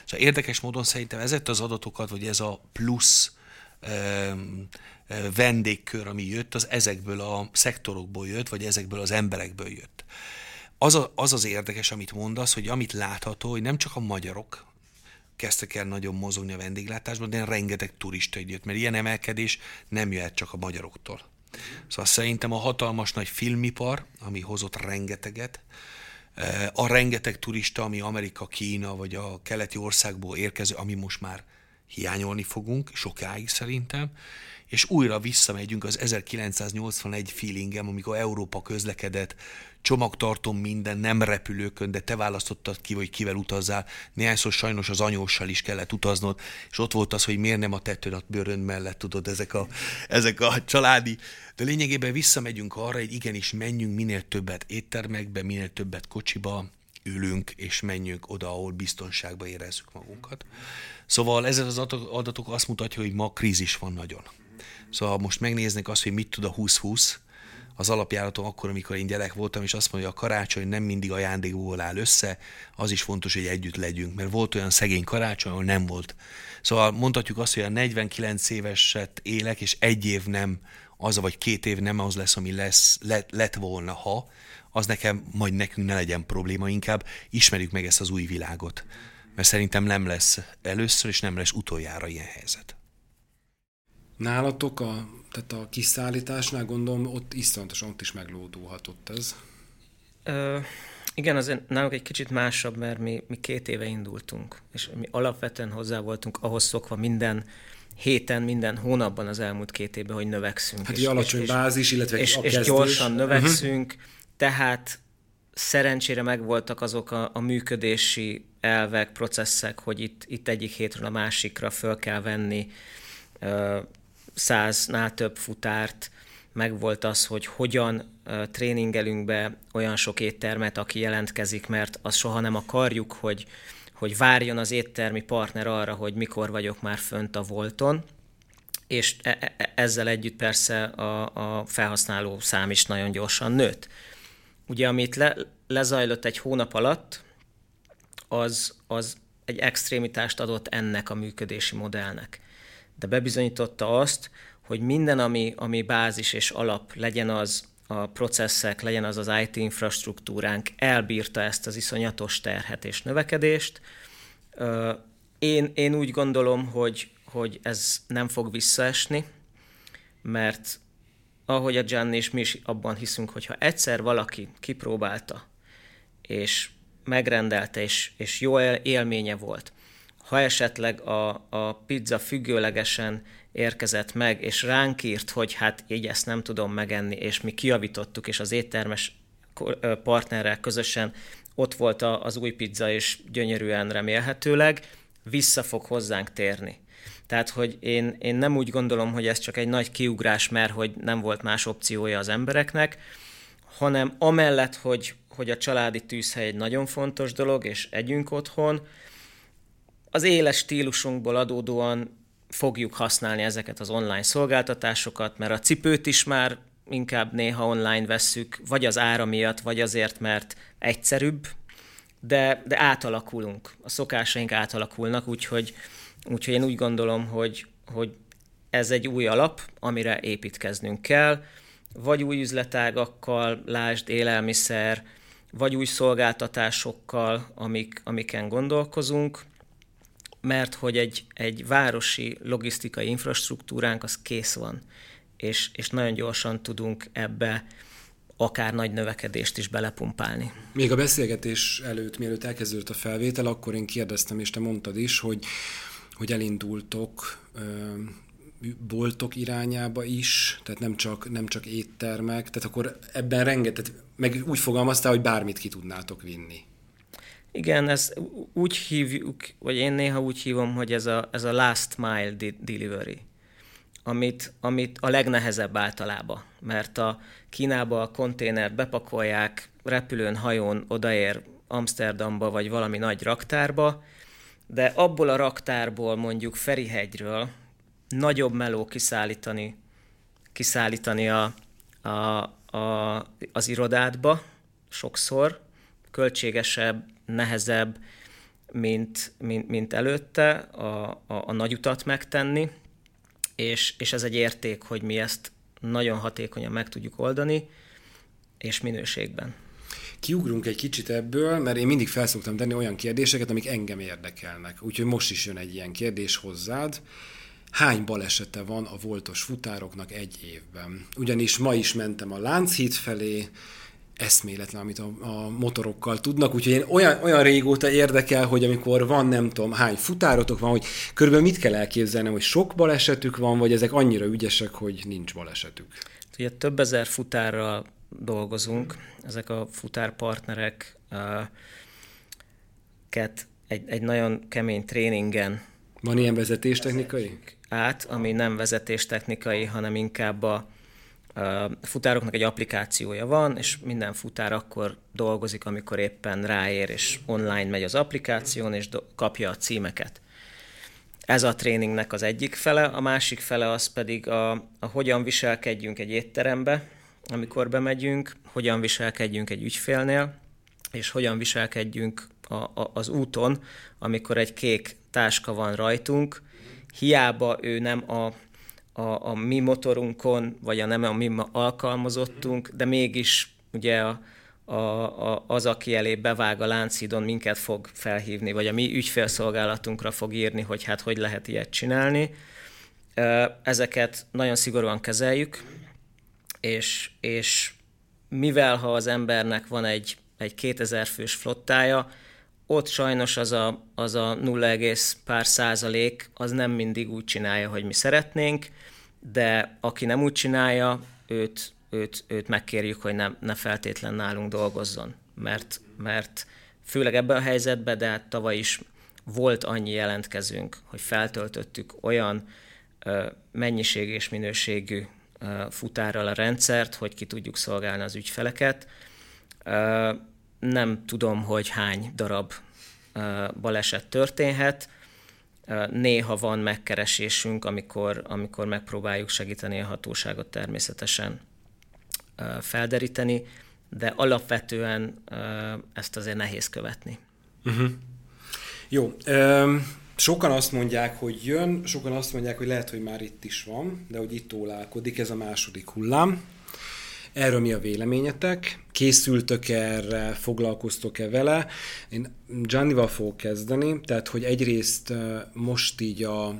Szóval érdekes módon szerintem ezeket az adatokat, vagy ez a plusz vendégkör, ami jött, az ezekből a szektorokból jött, vagy ezekből az emberekből jött. Az, a, az az érdekes, amit mondasz, hogy amit látható, hogy nem csak a magyarok kezdtek el nagyon mozogni a vendéglátásban, de rengeteg turista jött, mert ilyen emelkedés nem jöhet csak a magyaroktól. Szóval szerintem a hatalmas nagy filmipar, ami hozott rengeteget, a rengeteg turista, ami Amerika, Kína vagy a keleti országból érkező, ami most már hiányolni fogunk, sokáig szerintem, és újra visszamegyünk az 1981 feelingem, amikor Európa közlekedett, csomagtartom minden, nem repülőkön, de te választottad ki, hogy kivel utazzál. Néhányszor sajnos az anyóssal is kellett utaznod, és ott volt az, hogy miért nem a tetőn a bőrön mellett, tudod, ezek a, ezek a családi. De lényegében visszamegyünk arra, hogy igenis menjünk minél többet éttermekbe, minél többet kocsiba, ülünk és menjünk oda, ahol biztonságban érezzük magunkat. Szóval ezek az adatok azt mutatja, hogy ma krízis van nagyon. Szóval most megnéznek azt, hogy mit tud a 2020, az alapjáratom akkor, amikor én gyerek voltam, és azt mondja, a karácsony nem mindig ajándékból áll össze, az is fontos, hogy együtt legyünk, mert volt olyan szegény karácsony, ahol nem volt. Szóval mondhatjuk azt, hogy a 49 éveset élek, és egy év nem az, vagy két év nem az lesz, ami lesz, lett, lett volna, ha, az nekem, majd nekünk ne legyen probléma, inkább ismerjük meg ezt az új világot. Mert szerintem nem lesz először, és nem lesz utoljára ilyen helyzet.
Nálatok a, tehát a kiszállításnál gondolom, ott iszonyatosan ott is meglódulhatott ez.
Ö, igen, azért nálunk egy kicsit másabb, mert mi, mi két éve indultunk, és mi alapvetően hozzá voltunk ahhoz szokva minden héten, minden hónapban az elmúlt két évben, hogy növekszünk.
Hát és, alacsony és, bázis, illetve
és, és gyorsan növekszünk, uh-huh. tehát szerencsére megvoltak azok a, a működési elvek, processzek, hogy itt, itt egyik hétről a másikra föl kell venni száznál több futárt, meg volt az, hogy hogyan tréningelünk be olyan sok éttermet, aki jelentkezik, mert azt soha nem akarjuk, hogy, hogy várjon az éttermi partner arra, hogy mikor vagyok már fönt a volton, és e, e, e, ezzel együtt persze a, a felhasználó szám is nagyon gyorsan nőtt. Ugye, amit le, lezajlott egy hónap alatt, az, az egy extrémitást adott ennek a működési modellnek de bebizonyította azt, hogy minden, ami, ami bázis és alap, legyen az a processzek, legyen az az IT infrastruktúránk, elbírta ezt az iszonyatos terhet és növekedést. Én, én úgy gondolom, hogy, hogy ez nem fog visszaesni, mert ahogy a Gianni és mi is abban hiszünk, hogyha egyszer valaki kipróbálta, és megrendelte, és, és jó élménye volt, ha esetleg a, a pizza függőlegesen érkezett meg, és ránk írt, hogy hát így ezt nem tudom megenni, és mi kiavítottuk, és az éttermes partnerrel közösen ott volt az új pizza, és gyönyörűen remélhetőleg vissza fog hozzánk térni. Tehát, hogy én, én nem úgy gondolom, hogy ez csak egy nagy kiugrás, mert hogy nem volt más opciója az embereknek, hanem amellett, hogy, hogy a családi tűzhely egy nagyon fontos dolog, és együnk otthon, az éles stílusunkból adódóan fogjuk használni ezeket az online szolgáltatásokat, mert a cipőt is már inkább néha online vesszük, vagy az ára miatt, vagy azért, mert egyszerűbb, de, de átalakulunk, a szokásaink átalakulnak, úgyhogy, úgyhogy én úgy gondolom, hogy, hogy ez egy új alap, amire építkeznünk kell, vagy új üzletágakkal, lásd élelmiszer, vagy új szolgáltatásokkal, amik, amiken gondolkozunk, mert hogy egy, egy városi logisztikai infrastruktúránk az kész van, és, és nagyon gyorsan tudunk ebbe akár nagy növekedést is belepumpálni.
Még a beszélgetés előtt, mielőtt elkezdődött a felvétel, akkor én kérdeztem, és te mondtad is, hogy, hogy elindultok boltok irányába is, tehát nem csak, nem csak éttermek, tehát akkor ebben rengeteg, meg úgy fogalmaztál, hogy bármit ki tudnátok vinni.
Igen, ezt úgy hívjuk, vagy én néha úgy hívom, hogy ez a, ez a last mile delivery, amit, amit a legnehezebb általában, mert a Kínába a konténert bepakolják, repülőn, hajón odaér Amsterdamba, vagy valami nagy raktárba, de abból a raktárból mondjuk Ferihegyről nagyobb meló kiszállítani, kiszállítani a, a, a, az irodádba sokszor, költségesebb, nehezebb, mint, mint, mint előtte a, a, a nagy utat megtenni, és, és ez egy érték, hogy mi ezt nagyon hatékonyan meg tudjuk oldani, és minőségben.
Kiugrunk egy kicsit ebből, mert én mindig felszoktam tenni olyan kérdéseket, amik engem érdekelnek. Úgyhogy most is jön egy ilyen kérdés hozzád. Hány balesete van a voltos futároknak egy évben? Ugyanis ma is mentem a Lánchíd felé, eszméletlen, amit a, a motorokkal tudnak, úgyhogy én olyan, olyan régóta érdekel, hogy amikor van nem tudom hány futárotok van, hogy körülbelül mit kell elképzelnem, hogy sok balesetük van, vagy ezek annyira ügyesek, hogy nincs balesetük.
Ugye több ezer futárral dolgozunk, ezek a futárpartnerek ket egy, egy nagyon kemény tréningen
van ilyen vezetéstechnikai?
Át, ami nem vezetéstechnikai, hanem inkább a, a futároknak egy applikációja van, és minden futár akkor dolgozik, amikor éppen ráér, és online megy az applikáción, és do- kapja a címeket. Ez a tréningnek az egyik fele, a másik fele az pedig a, a hogyan viselkedjünk egy étterembe, amikor bemegyünk, hogyan viselkedjünk egy ügyfélnél, és hogyan viselkedjünk a, a, az úton, amikor egy kék táska van rajtunk, hiába ő nem a, a, a mi motorunkon, vagy a nem a mi alkalmazottunk, de mégis ugye a, a, a, az, aki elé bevág a láncidon, minket fog felhívni, vagy a mi ügyfélszolgálatunkra fog írni, hogy hát hogy lehet ilyet csinálni. Ezeket nagyon szigorúan kezeljük, és, és mivel ha az embernek van egy, egy 2000 fős flottája, ott sajnos az a, az a 0, pár százalék, az nem mindig úgy csinálja, hogy mi szeretnénk, de aki nem úgy csinálja, őt, őt, őt megkérjük, hogy ne, ne feltétlen nálunk dolgozzon. Mert, mert főleg ebben a helyzetben, de hát tavaly is volt annyi jelentkezünk, hogy feltöltöttük olyan ö, mennyiség és minőségű ö, futárral a rendszert, hogy ki tudjuk szolgálni az ügyfeleket. Ö, nem tudom, hogy hány darab baleset történhet. Néha van megkeresésünk, amikor, amikor megpróbáljuk segíteni a hatóságot természetesen felderíteni, de alapvetően ezt azért nehéz követni.
Uh-huh. Jó. Sokan azt mondják, hogy jön, sokan azt mondják, hogy lehet, hogy már itt is van, de hogy itt ólálkodik ez a második hullám. Erről mi a véleményetek? Készültök erre, foglalkoztok-e vele? Én Giannival fogok kezdeni, tehát hogy egyrészt most így a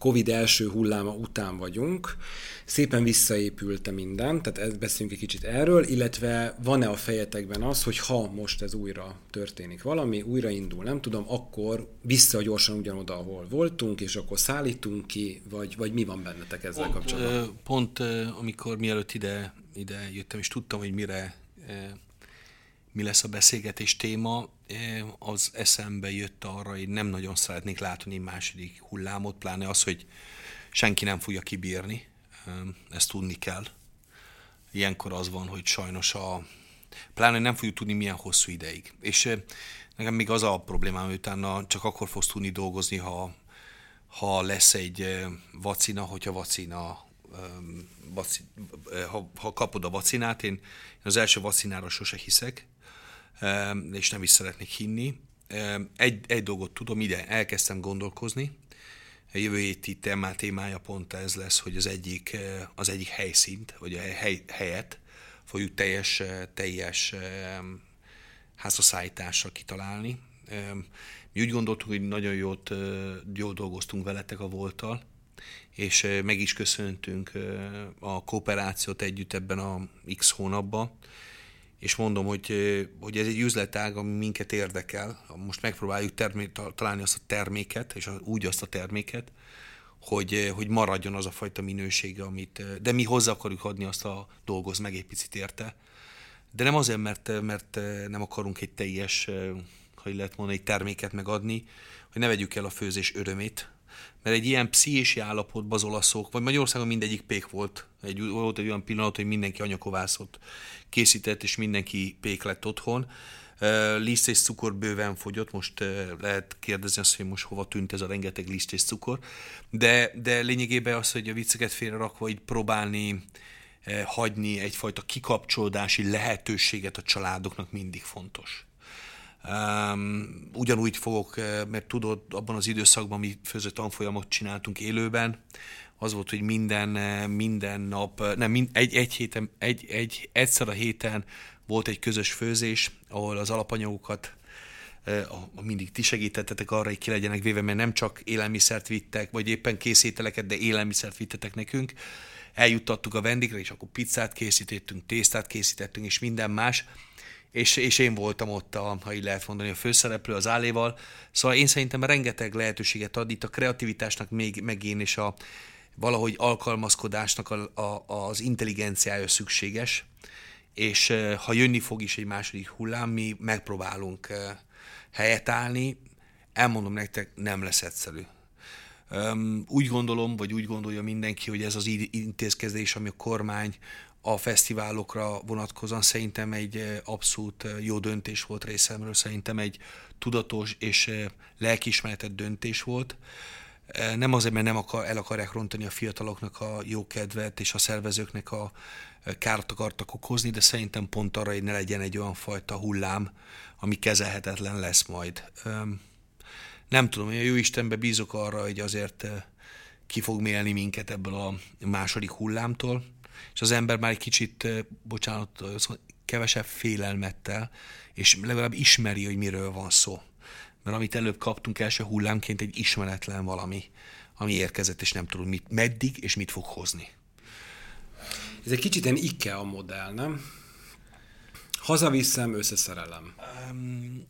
Covid első hulláma után vagyunk, szépen visszaépült minden, tehát beszéljünk egy kicsit erről, illetve van-e a fejetekben az, hogy ha most ez újra történik valami, újraindul, nem tudom, akkor vissza gyorsan ugyanoda, ahol voltunk, és akkor szállítunk ki, vagy, vagy mi van bennetek ezzel
pont,
kapcsolatban?
Pont amikor mielőtt ide, ide jöttem, és tudtam, hogy mire mi lesz a beszélgetés téma, az eszembe jött arra, hogy nem nagyon szeretnék látni második hullámot, pláne az, hogy senki nem fogja kibírni, ezt tudni kell. Ilyenkor az van, hogy sajnos a, pláne nem fogjuk tudni milyen hosszú ideig. És nekem még az a problémám, hogy utána csak akkor fogsz tudni dolgozni, ha, ha lesz egy vacina, hogyha vacina vaci, ha, ha kapod a vacinát, én, én az első vacinára sose hiszek, és nem is szeretnék hinni. Egy, egy dolgot tudom, ide elkezdtem gondolkozni, a jövő héti témá, témája pont ez lesz, hogy az egyik, az egyik helyszínt, vagy a hely, helyet fogjuk teljes, teljes házasszállítással kitalálni. Mi úgy gondoltuk, hogy nagyon jót, jól dolgoztunk veletek a voltal, és meg is köszöntünk a kooperációt együtt ebben a X hónapban, és mondom, hogy, hogy ez egy üzletág, ami minket érdekel. Most megpróbáljuk termé- találni azt a terméket, és úgy azt a terméket, hogy, hogy maradjon az a fajta minősége, amit, de mi hozzá akarjuk adni azt a dolgoz meg egy picit érte. De nem azért, mert, mert nem akarunk egy teljes, hogy lehet mondani, egy terméket megadni, hogy ne vegyük el a főzés örömét, mert egy ilyen pszichési állapotban az olaszok, vagy Magyarországon mindegyik pék volt. Egy, volt egy olyan pillanat, hogy mindenki anyakovászot készített, és mindenki pék lett otthon. Liszt és cukor bőven fogyott, most lehet kérdezni azt, hogy most hova tűnt ez a rengeteg liszt és cukor, de, de lényegében az, hogy a vicceket félre rakva így próbálni hagyni egyfajta kikapcsolódási lehetőséget a családoknak mindig fontos. Um, ugyanúgy fogok, eh, mert tudod, abban az időszakban mi főző tanfolyamot csináltunk élőben, az volt, hogy minden, eh, minden nap, eh, nem, mind, egy, egy héten, egy, egy, egyszer a héten volt egy közös főzés, ahol az alapanyagokat mindig ti segítettetek arra, hogy ki legyenek véve, mert nem csak élelmiszert vittek, vagy éppen készételeket, de élelmiszert vittetek nekünk, eljuttattuk a vendégre, és akkor pizzát készítettünk, tésztát készítettünk, és minden más, és, és én voltam ott, a, ha így lehet mondani, a főszereplő az álléval. Szóval én szerintem rengeteg lehetőséget ad itt a kreativitásnak még megint, és a valahogy alkalmazkodásnak a, a, az intelligenciája szükséges, és ha jönni fog is egy második hullám, mi megpróbálunk helyet állni, elmondom nektek, nem lesz egyszerű. Úgy gondolom, vagy úgy gondolja mindenki, hogy ez az intézkedés, ami a kormány a fesztiválokra vonatkozóan szerintem egy abszolút jó döntés volt részemről, szerintem egy tudatos és lelkismeretett döntés volt. Nem azért, mert nem akar, el akarják rontani a fiataloknak a jó kedvet és a szervezőknek a kárt akartak okozni, de szerintem pont arra, hogy ne legyen egy olyan fajta hullám, ami kezelhetetlen lesz majd. Nem tudom, hogy a jó Istenbe bízok arra, hogy azért ki fog mélni minket ebből a második hullámtól, és az ember már egy kicsit, bocsánat, kevesebb félelmettel, és legalább ismeri, hogy miről van szó. Mert amit előbb kaptunk első hullámként, egy ismeretlen valami, ami érkezett, és nem tudom, mit, meddig és mit fog hozni.
Ez egy kicsit ilyen IKEA modell, nem? Hazaviszem, összeszerelem. Um,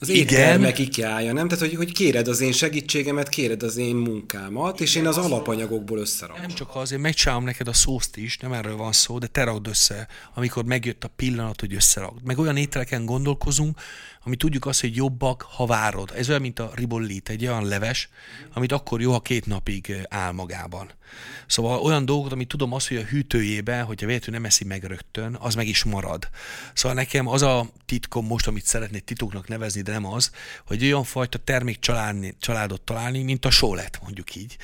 az éttermek ikea nem? Tehát, hogy, hogy kéred az én segítségemet, kéred az én munkámat, és én az alapanyagokból összerakom.
Nem csak azért, megcsinálom neked a szószt is, nem erről van szó, de te ragd össze, amikor megjött a pillanat, hogy összeragd. Meg olyan ételeken gondolkozunk, ami tudjuk azt, hogy jobbak, ha várod. Ez olyan, mint a ribollit, egy olyan leves, amit akkor jó, ha két napig áll magában. Szóval olyan dolgot, amit tudom azt, hogy a hűtőjében, hogyha véletlenül nem eszi meg rögtön, az meg is marad. Szóval nekem az a titkom most, amit szeretnék titoknak nevezni, de nem az, hogy olyan fajta termék családni, családot találni, mint a sólet, mondjuk így,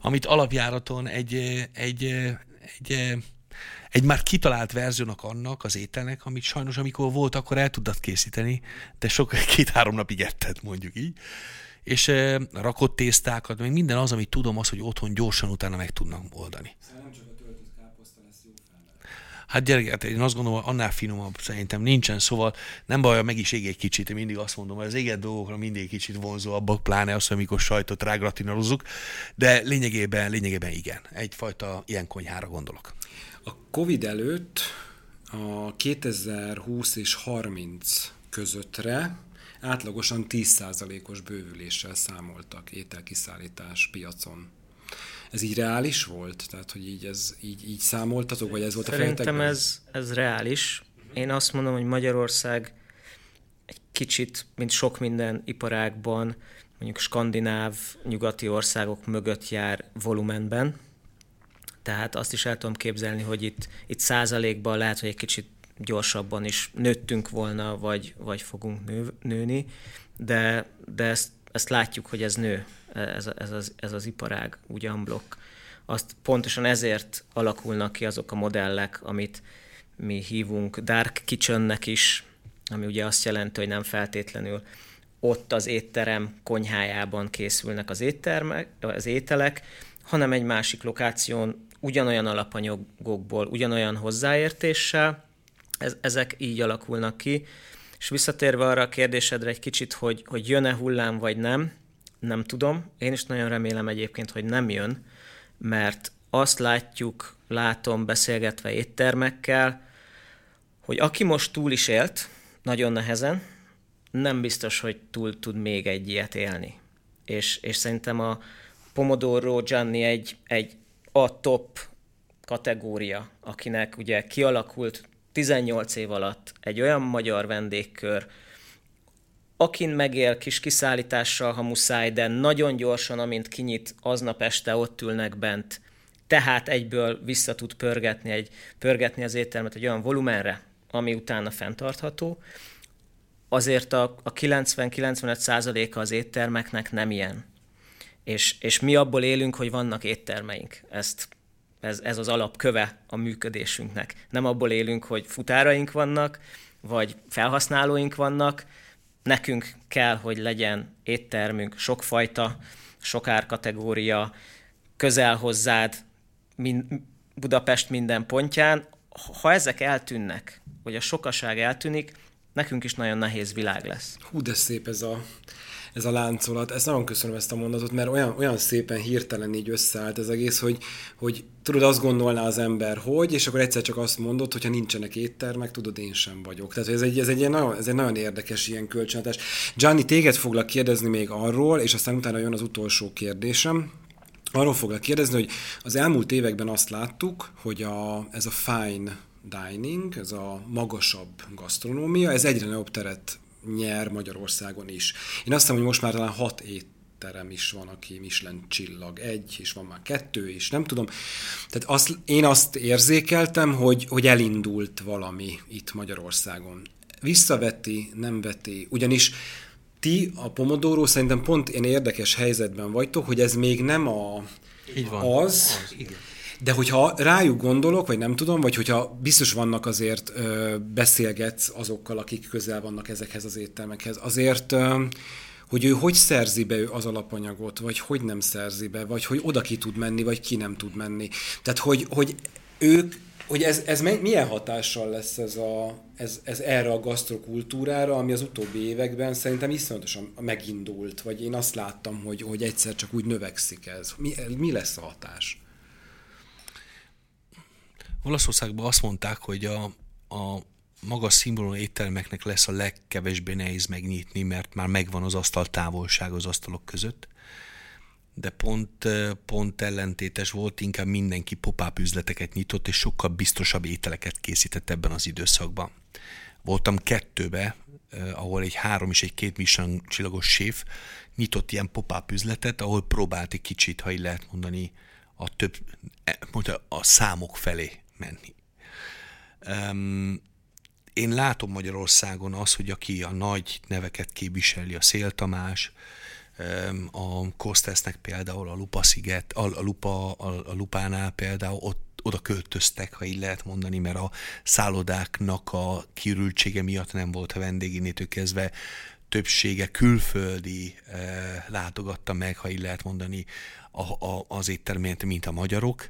amit alapjáraton egy, egy, egy egy már kitalált verziónak annak az ételnek, amit sajnos amikor volt, akkor el tudtad készíteni, de sok *laughs* két-három napig etted, mondjuk így. És e, rakott tésztákat, meg minden az, amit tudom, az, hogy otthon gyorsan utána meg tudnak oldani. Hát gyerek, hát én azt gondolom, annál finomabb szerintem nincsen, szóval nem baj, meg is ég egy kicsit, én mindig azt mondom, hogy az éget dolgokra mindig kicsit vonzóabbak, pláne az, amikor sajtot rágratinalozzuk, de lényegében, lényegében igen, egyfajta ilyen konyhára gondolok.
A Covid előtt a 2020 és 30 közöttre átlagosan 10%-os bővüléssel számoltak ételkiszállítás piacon. Ez így reális volt? Tehát, hogy így, ez, így, így számoltatok, vagy ez volt
Szerintem a Szerintem ez, ez reális. Én azt mondom, hogy Magyarország egy kicsit, mint sok minden iparágban, mondjuk skandináv, nyugati országok mögött jár volumenben, tehát azt is el tudom képzelni, hogy itt, itt százalékban lehet, hogy egy kicsit gyorsabban is nőttünk volna, vagy, vagy fogunk nő, nőni, de, de ezt, ezt látjuk, hogy ez nő, ez, ez, az, ez az iparág, úgy unblock. Azt pontosan ezért alakulnak ki azok a modellek, amit mi hívunk dark kitchennek is, ami ugye azt jelenti, hogy nem feltétlenül ott az étterem konyhájában készülnek az, éttermek, az ételek, hanem egy másik lokáción ugyanolyan alapanyagokból, ugyanolyan hozzáértéssel, ez, ezek így alakulnak ki. És visszatérve arra a kérdésedre egy kicsit, hogy, hogy jön-e hullám vagy nem, nem tudom. Én is nagyon remélem egyébként, hogy nem jön, mert azt látjuk, látom beszélgetve éttermekkel, hogy aki most túl is élt, nagyon nehezen, nem biztos, hogy túl tud még egy ilyet élni. És, és szerintem a Pomodoro Gianni egy, egy a top kategória, akinek ugye kialakult 18 év alatt egy olyan magyar vendégkör, akin megél kis kiszállítással, ha muszáj, de nagyon gyorsan, amint kinyit, aznap este ott ülnek bent, tehát egyből vissza tud pörgetni, egy, pörgetni az éttermet egy olyan volumenre, ami utána fenntartható, azért a, a 90-95 százaléka az éttermeknek nem ilyen és, és mi abból élünk, hogy vannak éttermeink. Ezt, ez, ez az alapköve a működésünknek. Nem abból élünk, hogy futáraink vannak, vagy felhasználóink vannak, nekünk kell, hogy legyen éttermünk, sokfajta, sok árkategória, közel hozzád, mind, Budapest minden pontján. Ha ezek eltűnnek, vagy a sokaság eltűnik, nekünk is nagyon nehéz világ lesz.
Hú, de szép ez a, ez a láncolat. Ezt nagyon köszönöm ezt a mondatot, mert olyan, olyan szépen hirtelen így összeállt ez egész, hogy, hogy tudod, azt gondolná az ember, hogy, és akkor egyszer csak azt mondod, hogyha nincsenek éttermek, tudod, én sem vagyok. Tehát ez egy, ez egy, ilyen nagyon, ez egy nagyon érdekes ilyen kölcsönhatás. Gianni, téged foglak kérdezni még arról, és aztán utána jön az utolsó kérdésem, arról foglak kérdezni, hogy az elmúlt években azt láttuk, hogy a, ez a fine dining, ez a magasabb gasztronómia, ez egyre nagyobb teret nyer Magyarországon is. Én azt hiszem, hogy most már talán hat étterem is van, aki Michelin csillag egy, és van már kettő is, nem tudom. Tehát azt, én azt érzékeltem, hogy, hogy elindult valami itt Magyarországon. Visszaveti, nem veti, ugyanis ti a Pomodoro szerintem pont én érdekes helyzetben vagytok, hogy ez még nem a,
Így van.
az,
az igen.
De hogyha rájuk gondolok, vagy nem tudom, vagy hogyha biztos vannak azért ö, beszélgetsz azokkal, akik közel vannak ezekhez az éttermekhez, azért ö, hogy ő hogy szerzi be ő az alapanyagot, vagy hogy nem szerzi be, vagy hogy oda ki tud menni, vagy ki nem tud menni. Tehát, hogy, hogy ők, hogy ez, ez milyen hatással lesz ez, a, ez, ez erre a gasztrokultúrára, ami az utóbbi években szerintem iszonyatosan megindult, vagy én azt láttam, hogy, hogy egyszer csak úgy növekszik ez. Mi, mi lesz a hatás?
Olaszországban azt mondták, hogy a, a magas színvonalú éttermeknek lesz a legkevésbé nehéz megnyitni, mert már megvan az asztal távolság az asztalok között. De pont, pont ellentétes volt, inkább mindenki popáp üzleteket nyitott, és sokkal biztosabb ételeket készített ebben az időszakban. Voltam kettőbe, ahol egy három és egy két Michelin csillagos séf nyitott ilyen popáp üzletet, ahol próbált egy kicsit, ha így lehet mondani, a több, e, mondta, a számok felé menni. Um, én látom Magyarországon az, hogy aki a nagy neveket képviseli, a Szél Tamás, a Kostesznek például a Lupa sziget, a, a, Lupa, a, a Lupánál például ott oda költöztek, ha így lehet mondani, mert a szállodáknak a kirültsége miatt nem volt a vendégénétől kezdve többsége külföldi eh, látogatta meg, ha így lehet mondani, a, a, az éttermét, mint a magyarok.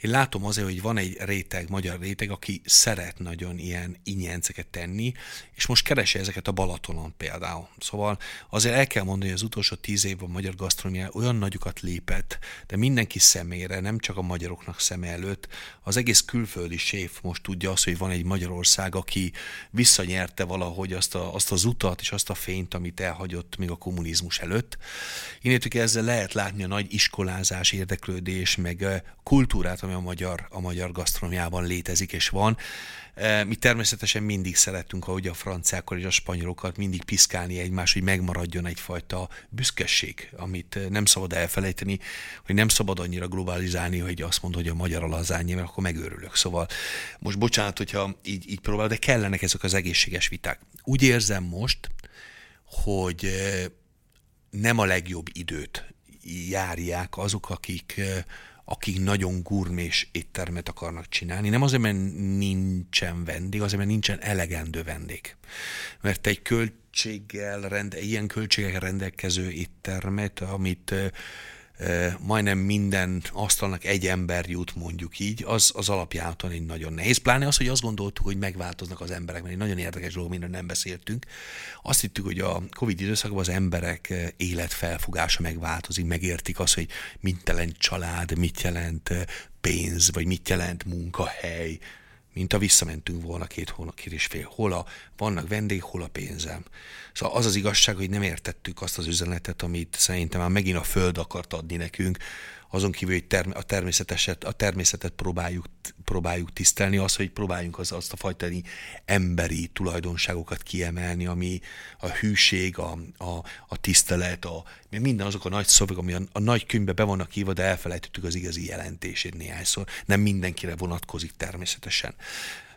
Én látom azért, hogy van egy réteg, magyar réteg, aki szeret nagyon ilyen ingyenceket tenni, és most keresi ezeket a Balatonon például. Szóval azért el kell mondani, hogy az utolsó tíz évben a magyar gasztronómia olyan nagyokat lépett, de mindenki szemére, nem csak a magyaroknak szeme előtt, az egész külföldi séf most tudja azt, hogy van egy Magyarország, aki visszanyerte valahogy azt, a, azt az utat és azt a fényt, amit elhagyott még a kommunizmus előtt. Innentől ezzel lehet látni a nagy iskolázás, érdeklődés, meg kultúrát, ami a magyar, a magyar gasztronómiában létezik és van. Mi természetesen mindig szeretünk, ahogy a franciákkal és a spanyolokat, mindig piszkálni egymás, hogy megmaradjon egyfajta büszkeség, amit nem szabad elfelejteni, hogy nem szabad annyira globalizálni, hogy azt mondod, hogy a magyar a mert akkor megőrülök. Szóval most bocsánat, hogyha így, így próbál, de kellenek ezek az egészséges viták. Úgy érzem most, hogy nem a legjobb időt járják azok, akik akik nagyon gurmés éttermet akarnak csinálni. Nem azért, mert nincsen vendég, azért, mert nincsen elegendő vendég. Mert egy költséggel, rende, ilyen költségekkel rendelkező éttermet, amit majdnem minden asztalnak egy ember jut, mondjuk így, az, az alapjáton egy nagyon nehéz. Pláne az, hogy azt gondoltuk, hogy megváltoznak az emberek, mert egy nagyon érdekes dolog, minden nem beszéltünk. Azt hittük, hogy a Covid időszakban az emberek életfelfogása megváltozik, megértik azt, hogy mit jelent család, mit jelent pénz, vagy mit jelent munkahely, mint a visszamentünk volna két hónap, két és fél. Hol a, vannak vendég, hol a pénzem. Szóval az az igazság, hogy nem értettük azt az üzenetet, amit szerintem már megint a Föld akart adni nekünk, azon kívül, hogy term- a, természeteset, a természetet próbáljuk, próbáljuk tisztelni, az, hogy próbáljunk az, azt a fajta emberi tulajdonságokat kiemelni, ami a hűség, a, a, a tisztelet, a, minden azok a nagy szavak, ami a, a nagy könyvbe be vannak írva, de elfelejtettük az igazi jelentését néhányszor. Nem mindenkire vonatkozik természetesen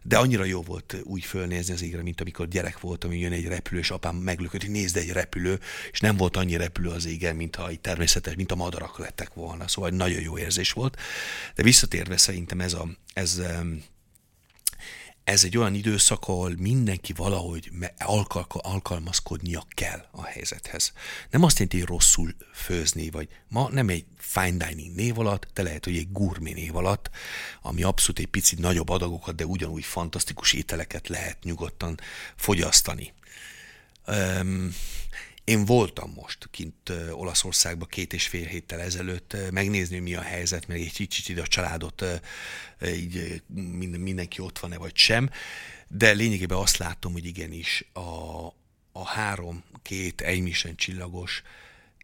de annyira jó volt úgy fölnézni az égre, mint amikor gyerek voltam, hogy jön egy repülő, és apám meglökött, hogy nézd egy repülő, és nem volt annyi repülő az égen, mint ha egy természetes, mint a madarak lettek volna. Szóval nagyon jó érzés volt. De visszatérve szerintem ez a, ez, ez egy olyan időszak, ahol mindenki valahogy alkal- alkalmazkodnia kell a helyzethez. Nem azt jelenti, hogy rosszul főzni, vagy ma nem egy fine dining név alatt, de lehet, hogy egy gourmet név alatt, ami abszolút egy picit nagyobb adagokat, de ugyanúgy fantasztikus ételeket lehet nyugodtan fogyasztani. Um, én voltam most kint Olaszországban két és fél héttel ezelőtt megnézni, mi a helyzet, meg egy kicsit ide a családot, így mindenki ott van-e vagy sem, de lényegében azt látom, hogy igenis a, a három, két egymisen csillagos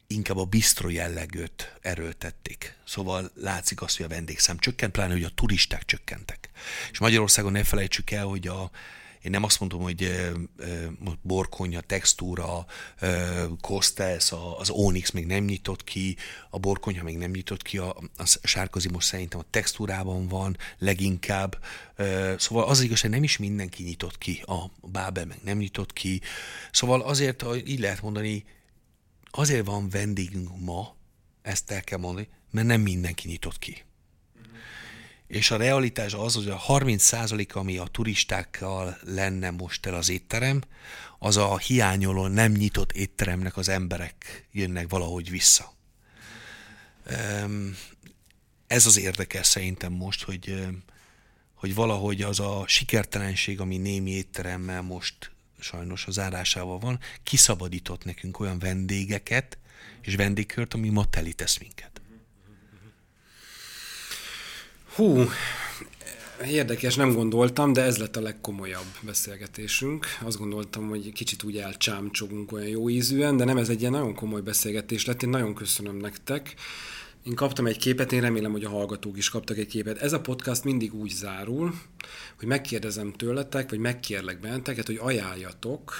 inkább a bistro jellegőt erőltették. Szóval látszik azt, hogy a vendégszám csökkent, pláne, hogy a turisták csökkentek. És Magyarországon ne felejtsük el, hogy a, én nem azt mondom, hogy borkonya, textúra, Kostes, az Onyx még nem nyitott ki, a borkonya még nem nyitott ki, a, a sárkozi most szerintem a textúrában van leginkább. Szóval az igaz, hogy nem is mindenki nyitott ki, a Bábel meg nem nyitott ki. Szóval azért, így lehet mondani, azért van vendégünk ma, ezt el kell mondani, mert nem mindenki nyitott ki és a realitás az, hogy a 30% ami a turistákkal lenne most el az étterem, az a hiányoló, nem nyitott étteremnek az emberek jönnek valahogy vissza. Ez az érdekes szerintem most, hogy, hogy valahogy az a sikertelenség, ami némi étteremmel most sajnos az zárásával van, kiszabadított nekünk olyan vendégeket és vendégkört, ami ma telítesz minket.
Hú, érdekes, nem gondoltam, de ez lett a legkomolyabb beszélgetésünk. Azt gondoltam, hogy kicsit úgy elcsámcsogunk olyan jó ízűen, de nem ez egy ilyen nagyon komoly beszélgetés lett. Én nagyon köszönöm nektek. Én kaptam egy képet, én remélem, hogy a hallgatók is kaptak egy képet. Ez a podcast mindig úgy zárul, hogy megkérdezem tőletek, vagy megkérlek benneteket, hogy ajánljatok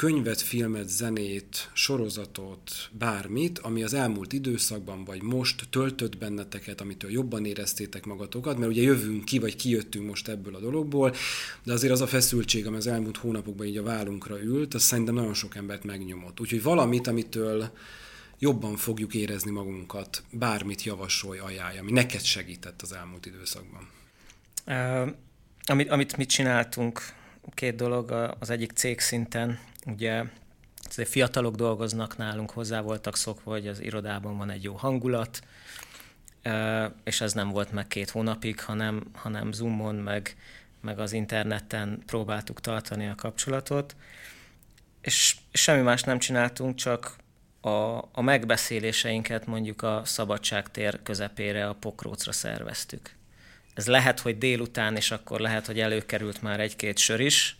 könyvet, filmet, zenét, sorozatot, bármit, ami az elmúlt időszakban vagy most töltött benneteket, amitől jobban éreztétek magatokat, mert ugye jövünk ki, vagy kijöttünk most ebből a dologból, de azért az a feszültség, ami az elmúlt hónapokban így a vállunkra ült, az szerintem nagyon sok embert megnyomott. Úgyhogy valamit, amitől jobban fogjuk érezni magunkat, bármit javasolj, ajánlj, ami neked segített az elmúlt időszakban.
Uh, amit, amit mit csináltunk, két dolog, az egyik cég szinten, Ugye azért fiatalok dolgoznak nálunk, hozzá voltak szokva, hogy az irodában van egy jó hangulat, és ez nem volt meg két hónapig, hanem, hanem Zoomon, meg, meg az interneten próbáltuk tartani a kapcsolatot, és, semmi más nem csináltunk, csak a, a megbeszéléseinket mondjuk a szabadságtér közepére, a pokrócra szerveztük. Ez lehet, hogy délután, és akkor lehet, hogy előkerült már egy-két sör is,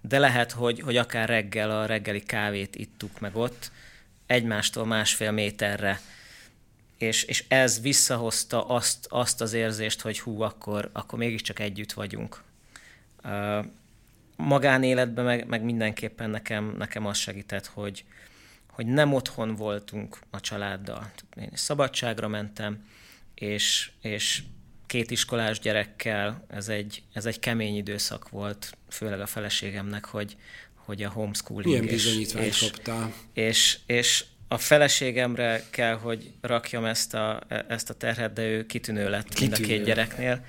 de lehet, hogy, hogy akár reggel a reggeli kávét ittuk meg ott, egymástól másfél méterre, és, és ez visszahozta azt, azt az érzést, hogy hú, akkor, akkor mégiscsak együtt vagyunk. Uh, magánéletben meg, meg mindenképpen nekem, nekem az segített, hogy, hogy nem otthon voltunk a családdal. Én szabadságra mentem, és, és két iskolás gyerekkel, ez egy, ez egy kemény időszak volt, főleg a feleségemnek, hogy, hogy a homeschooling.
Milyen bizonyítványt és, kaptál?
És, és a feleségemre kell, hogy rakjam ezt a, ezt a terhet, de ő kitűnő lett kitűnő. mind a két gyereknél,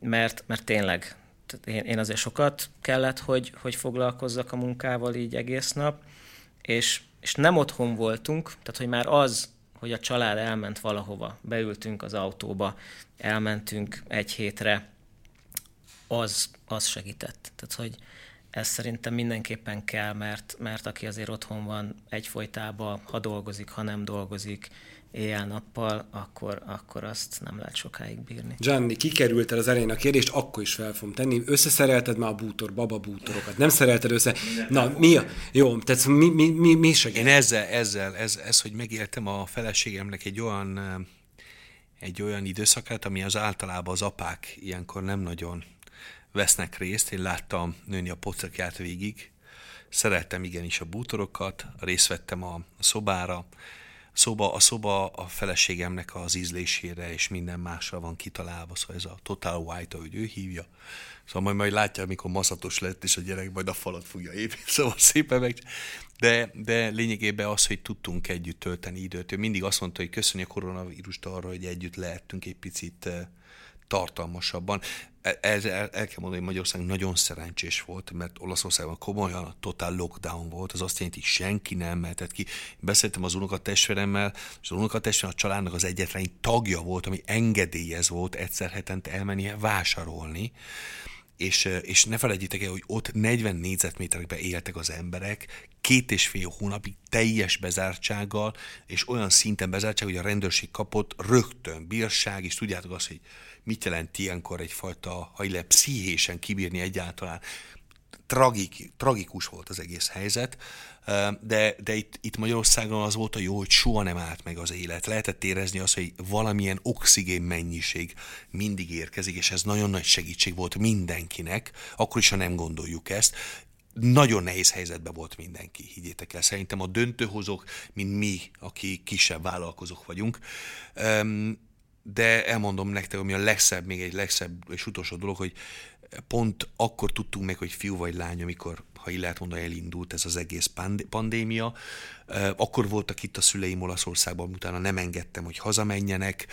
mert, mert tényleg én, én azért sokat kellett, hogy, hogy foglalkozzak a munkával így egész nap, és, és nem otthon voltunk, tehát hogy már az hogy a család elment valahova, beültünk az autóba, elmentünk egy hétre, az, az segített. Tehát, hogy ez szerintem mindenképpen kell, mert, mert aki azért otthon van egyfolytában, ha dolgozik, ha nem dolgozik, éjjel-nappal, akkor, akkor azt nem lehet sokáig bírni.
Gianni, kikerült el az elején a kérdést, akkor is fel fogom tenni. Összeszerelted már a bútor, baba bútorokat? Nem szerelted össze? Na, mi a... Jó, tehát mi, mi, mi, mi segít?
Én ezzel, ezzel ez, ez, hogy megéltem a feleségemnek egy olyan egy olyan időszakát, ami az általában az apák ilyenkor nem nagyon vesznek részt. Én láttam nőni a pocakját végig, szerettem igenis a bútorokat, részt vettem a szobára, szoba, a szoba a feleségemnek az ízlésére és minden másra van kitalálva, szóval ez a Total White, ahogy ő hívja. Szóval majd, majd látja, amikor maszatos lett, és a gyerek majd a falat fogja építeni, *laughs* szóval szépen meg. De, de lényegében az, hogy tudtunk együtt tölteni időt. Ő mindig azt mondta, hogy köszönjük a koronavírust arra, hogy együtt lehettünk egy picit tartalmasabban. E, ez, el, el kell mondani, hogy Magyarország nagyon szerencsés volt, mert Olaszországban komolyan totál lockdown volt, az azt jelenti, hogy senki nem mehetett ki. Beszéltem az unokatestveremmel, és az unokatestverem a családnak az egyetlen tagja volt, ami engedélyez volt egyszer hetente elmenni vásárolni és, és ne felejtjétek el, hogy ott 40 négyzetméterekben éltek az emberek, két és fél hónapig teljes bezártsággal, és olyan szinten bezártság, hogy a rendőrség kapott rögtön bírság, és tudjátok azt, hogy mit jelent ilyenkor egyfajta, ha le pszichésen kibírni egyáltalán. Tragik, tragikus volt az egész helyzet, de, de itt, itt Magyarországon az volt a jó, hogy soha nem állt meg az élet. Lehetett érezni azt, hogy valamilyen oxigén mennyiség mindig érkezik, és ez nagyon nagy segítség volt mindenkinek, akkor is, ha nem gondoljuk ezt nagyon nehéz helyzetben volt mindenki, higgyétek el. Szerintem a döntőhozók, mint mi, aki kisebb vállalkozók vagyunk, de elmondom nektek, ami a legszebb, még egy legszebb és utolsó dolog, hogy pont akkor tudtunk meg, hogy fiú vagy lány, amikor, ha így lehet mondani, elindult ez az egész pandémia. Akkor voltak itt a szüleim Olaszországban, utána nem engedtem, hogy hazamenjenek.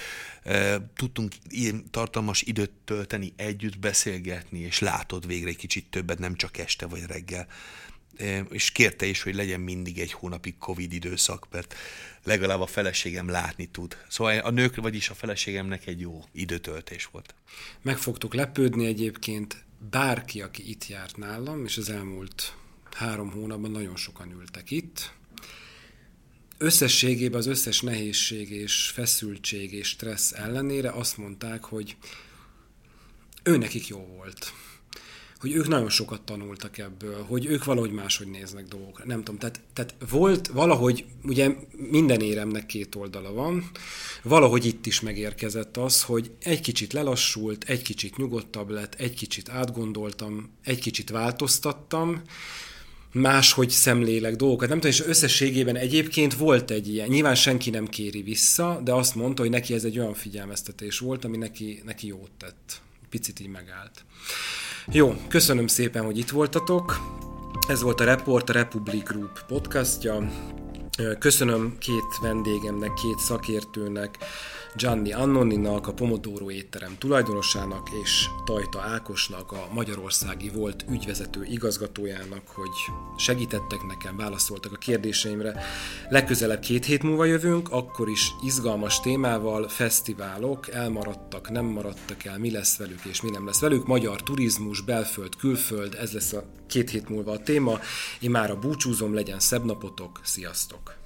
Tudtunk ilyen tartalmas időt tölteni, együtt beszélgetni, és látod végre egy kicsit többet, nem csak este vagy reggel és kérte is, hogy legyen mindig egy hónapig Covid időszak, mert legalább a feleségem látni tud. Szóval a nők, vagyis a feleségemnek egy jó időtöltés volt.
Meg fogtok lepődni egyébként, bárki, aki itt járt nálam, és az elmúlt három hónapban nagyon sokan ültek itt, összességében az összes nehézség és feszültség és stressz ellenére azt mondták, hogy ő nekik jó volt hogy ők nagyon sokat tanultak ebből, hogy ők valahogy máshogy néznek dolgokra. Nem tudom, tehát, tehát volt valahogy, ugye minden éremnek két oldala van, valahogy itt is megérkezett az, hogy egy kicsit lelassult, egy kicsit nyugodtabb lett, egy kicsit átgondoltam, egy kicsit változtattam, máshogy szemlélek dolgokat. Nem tudom, és összességében egyébként volt egy ilyen, nyilván senki nem kéri vissza, de azt mondta, hogy neki ez egy olyan figyelmeztetés volt, ami neki, neki jót tett. Picit így megállt. Jó, köszönöm szépen, hogy itt voltatok. Ez volt a Report, a Republic Group podcastja. Köszönöm két vendégemnek, két szakértőnek, Gianni Annoninak, a Pomodoro étterem tulajdonosának és Tajta Ákosnak, a magyarországi volt ügyvezető igazgatójának, hogy segítettek nekem, válaszoltak a kérdéseimre. Legközelebb két hét múlva jövünk, akkor is izgalmas témával, fesztiválok, elmaradtak, nem maradtak el, mi lesz velük és mi nem lesz velük, magyar turizmus, belföld, külföld, ez lesz a két hét múlva a téma. Én már a búcsúzom, legyen szebb napotok, sziasztok!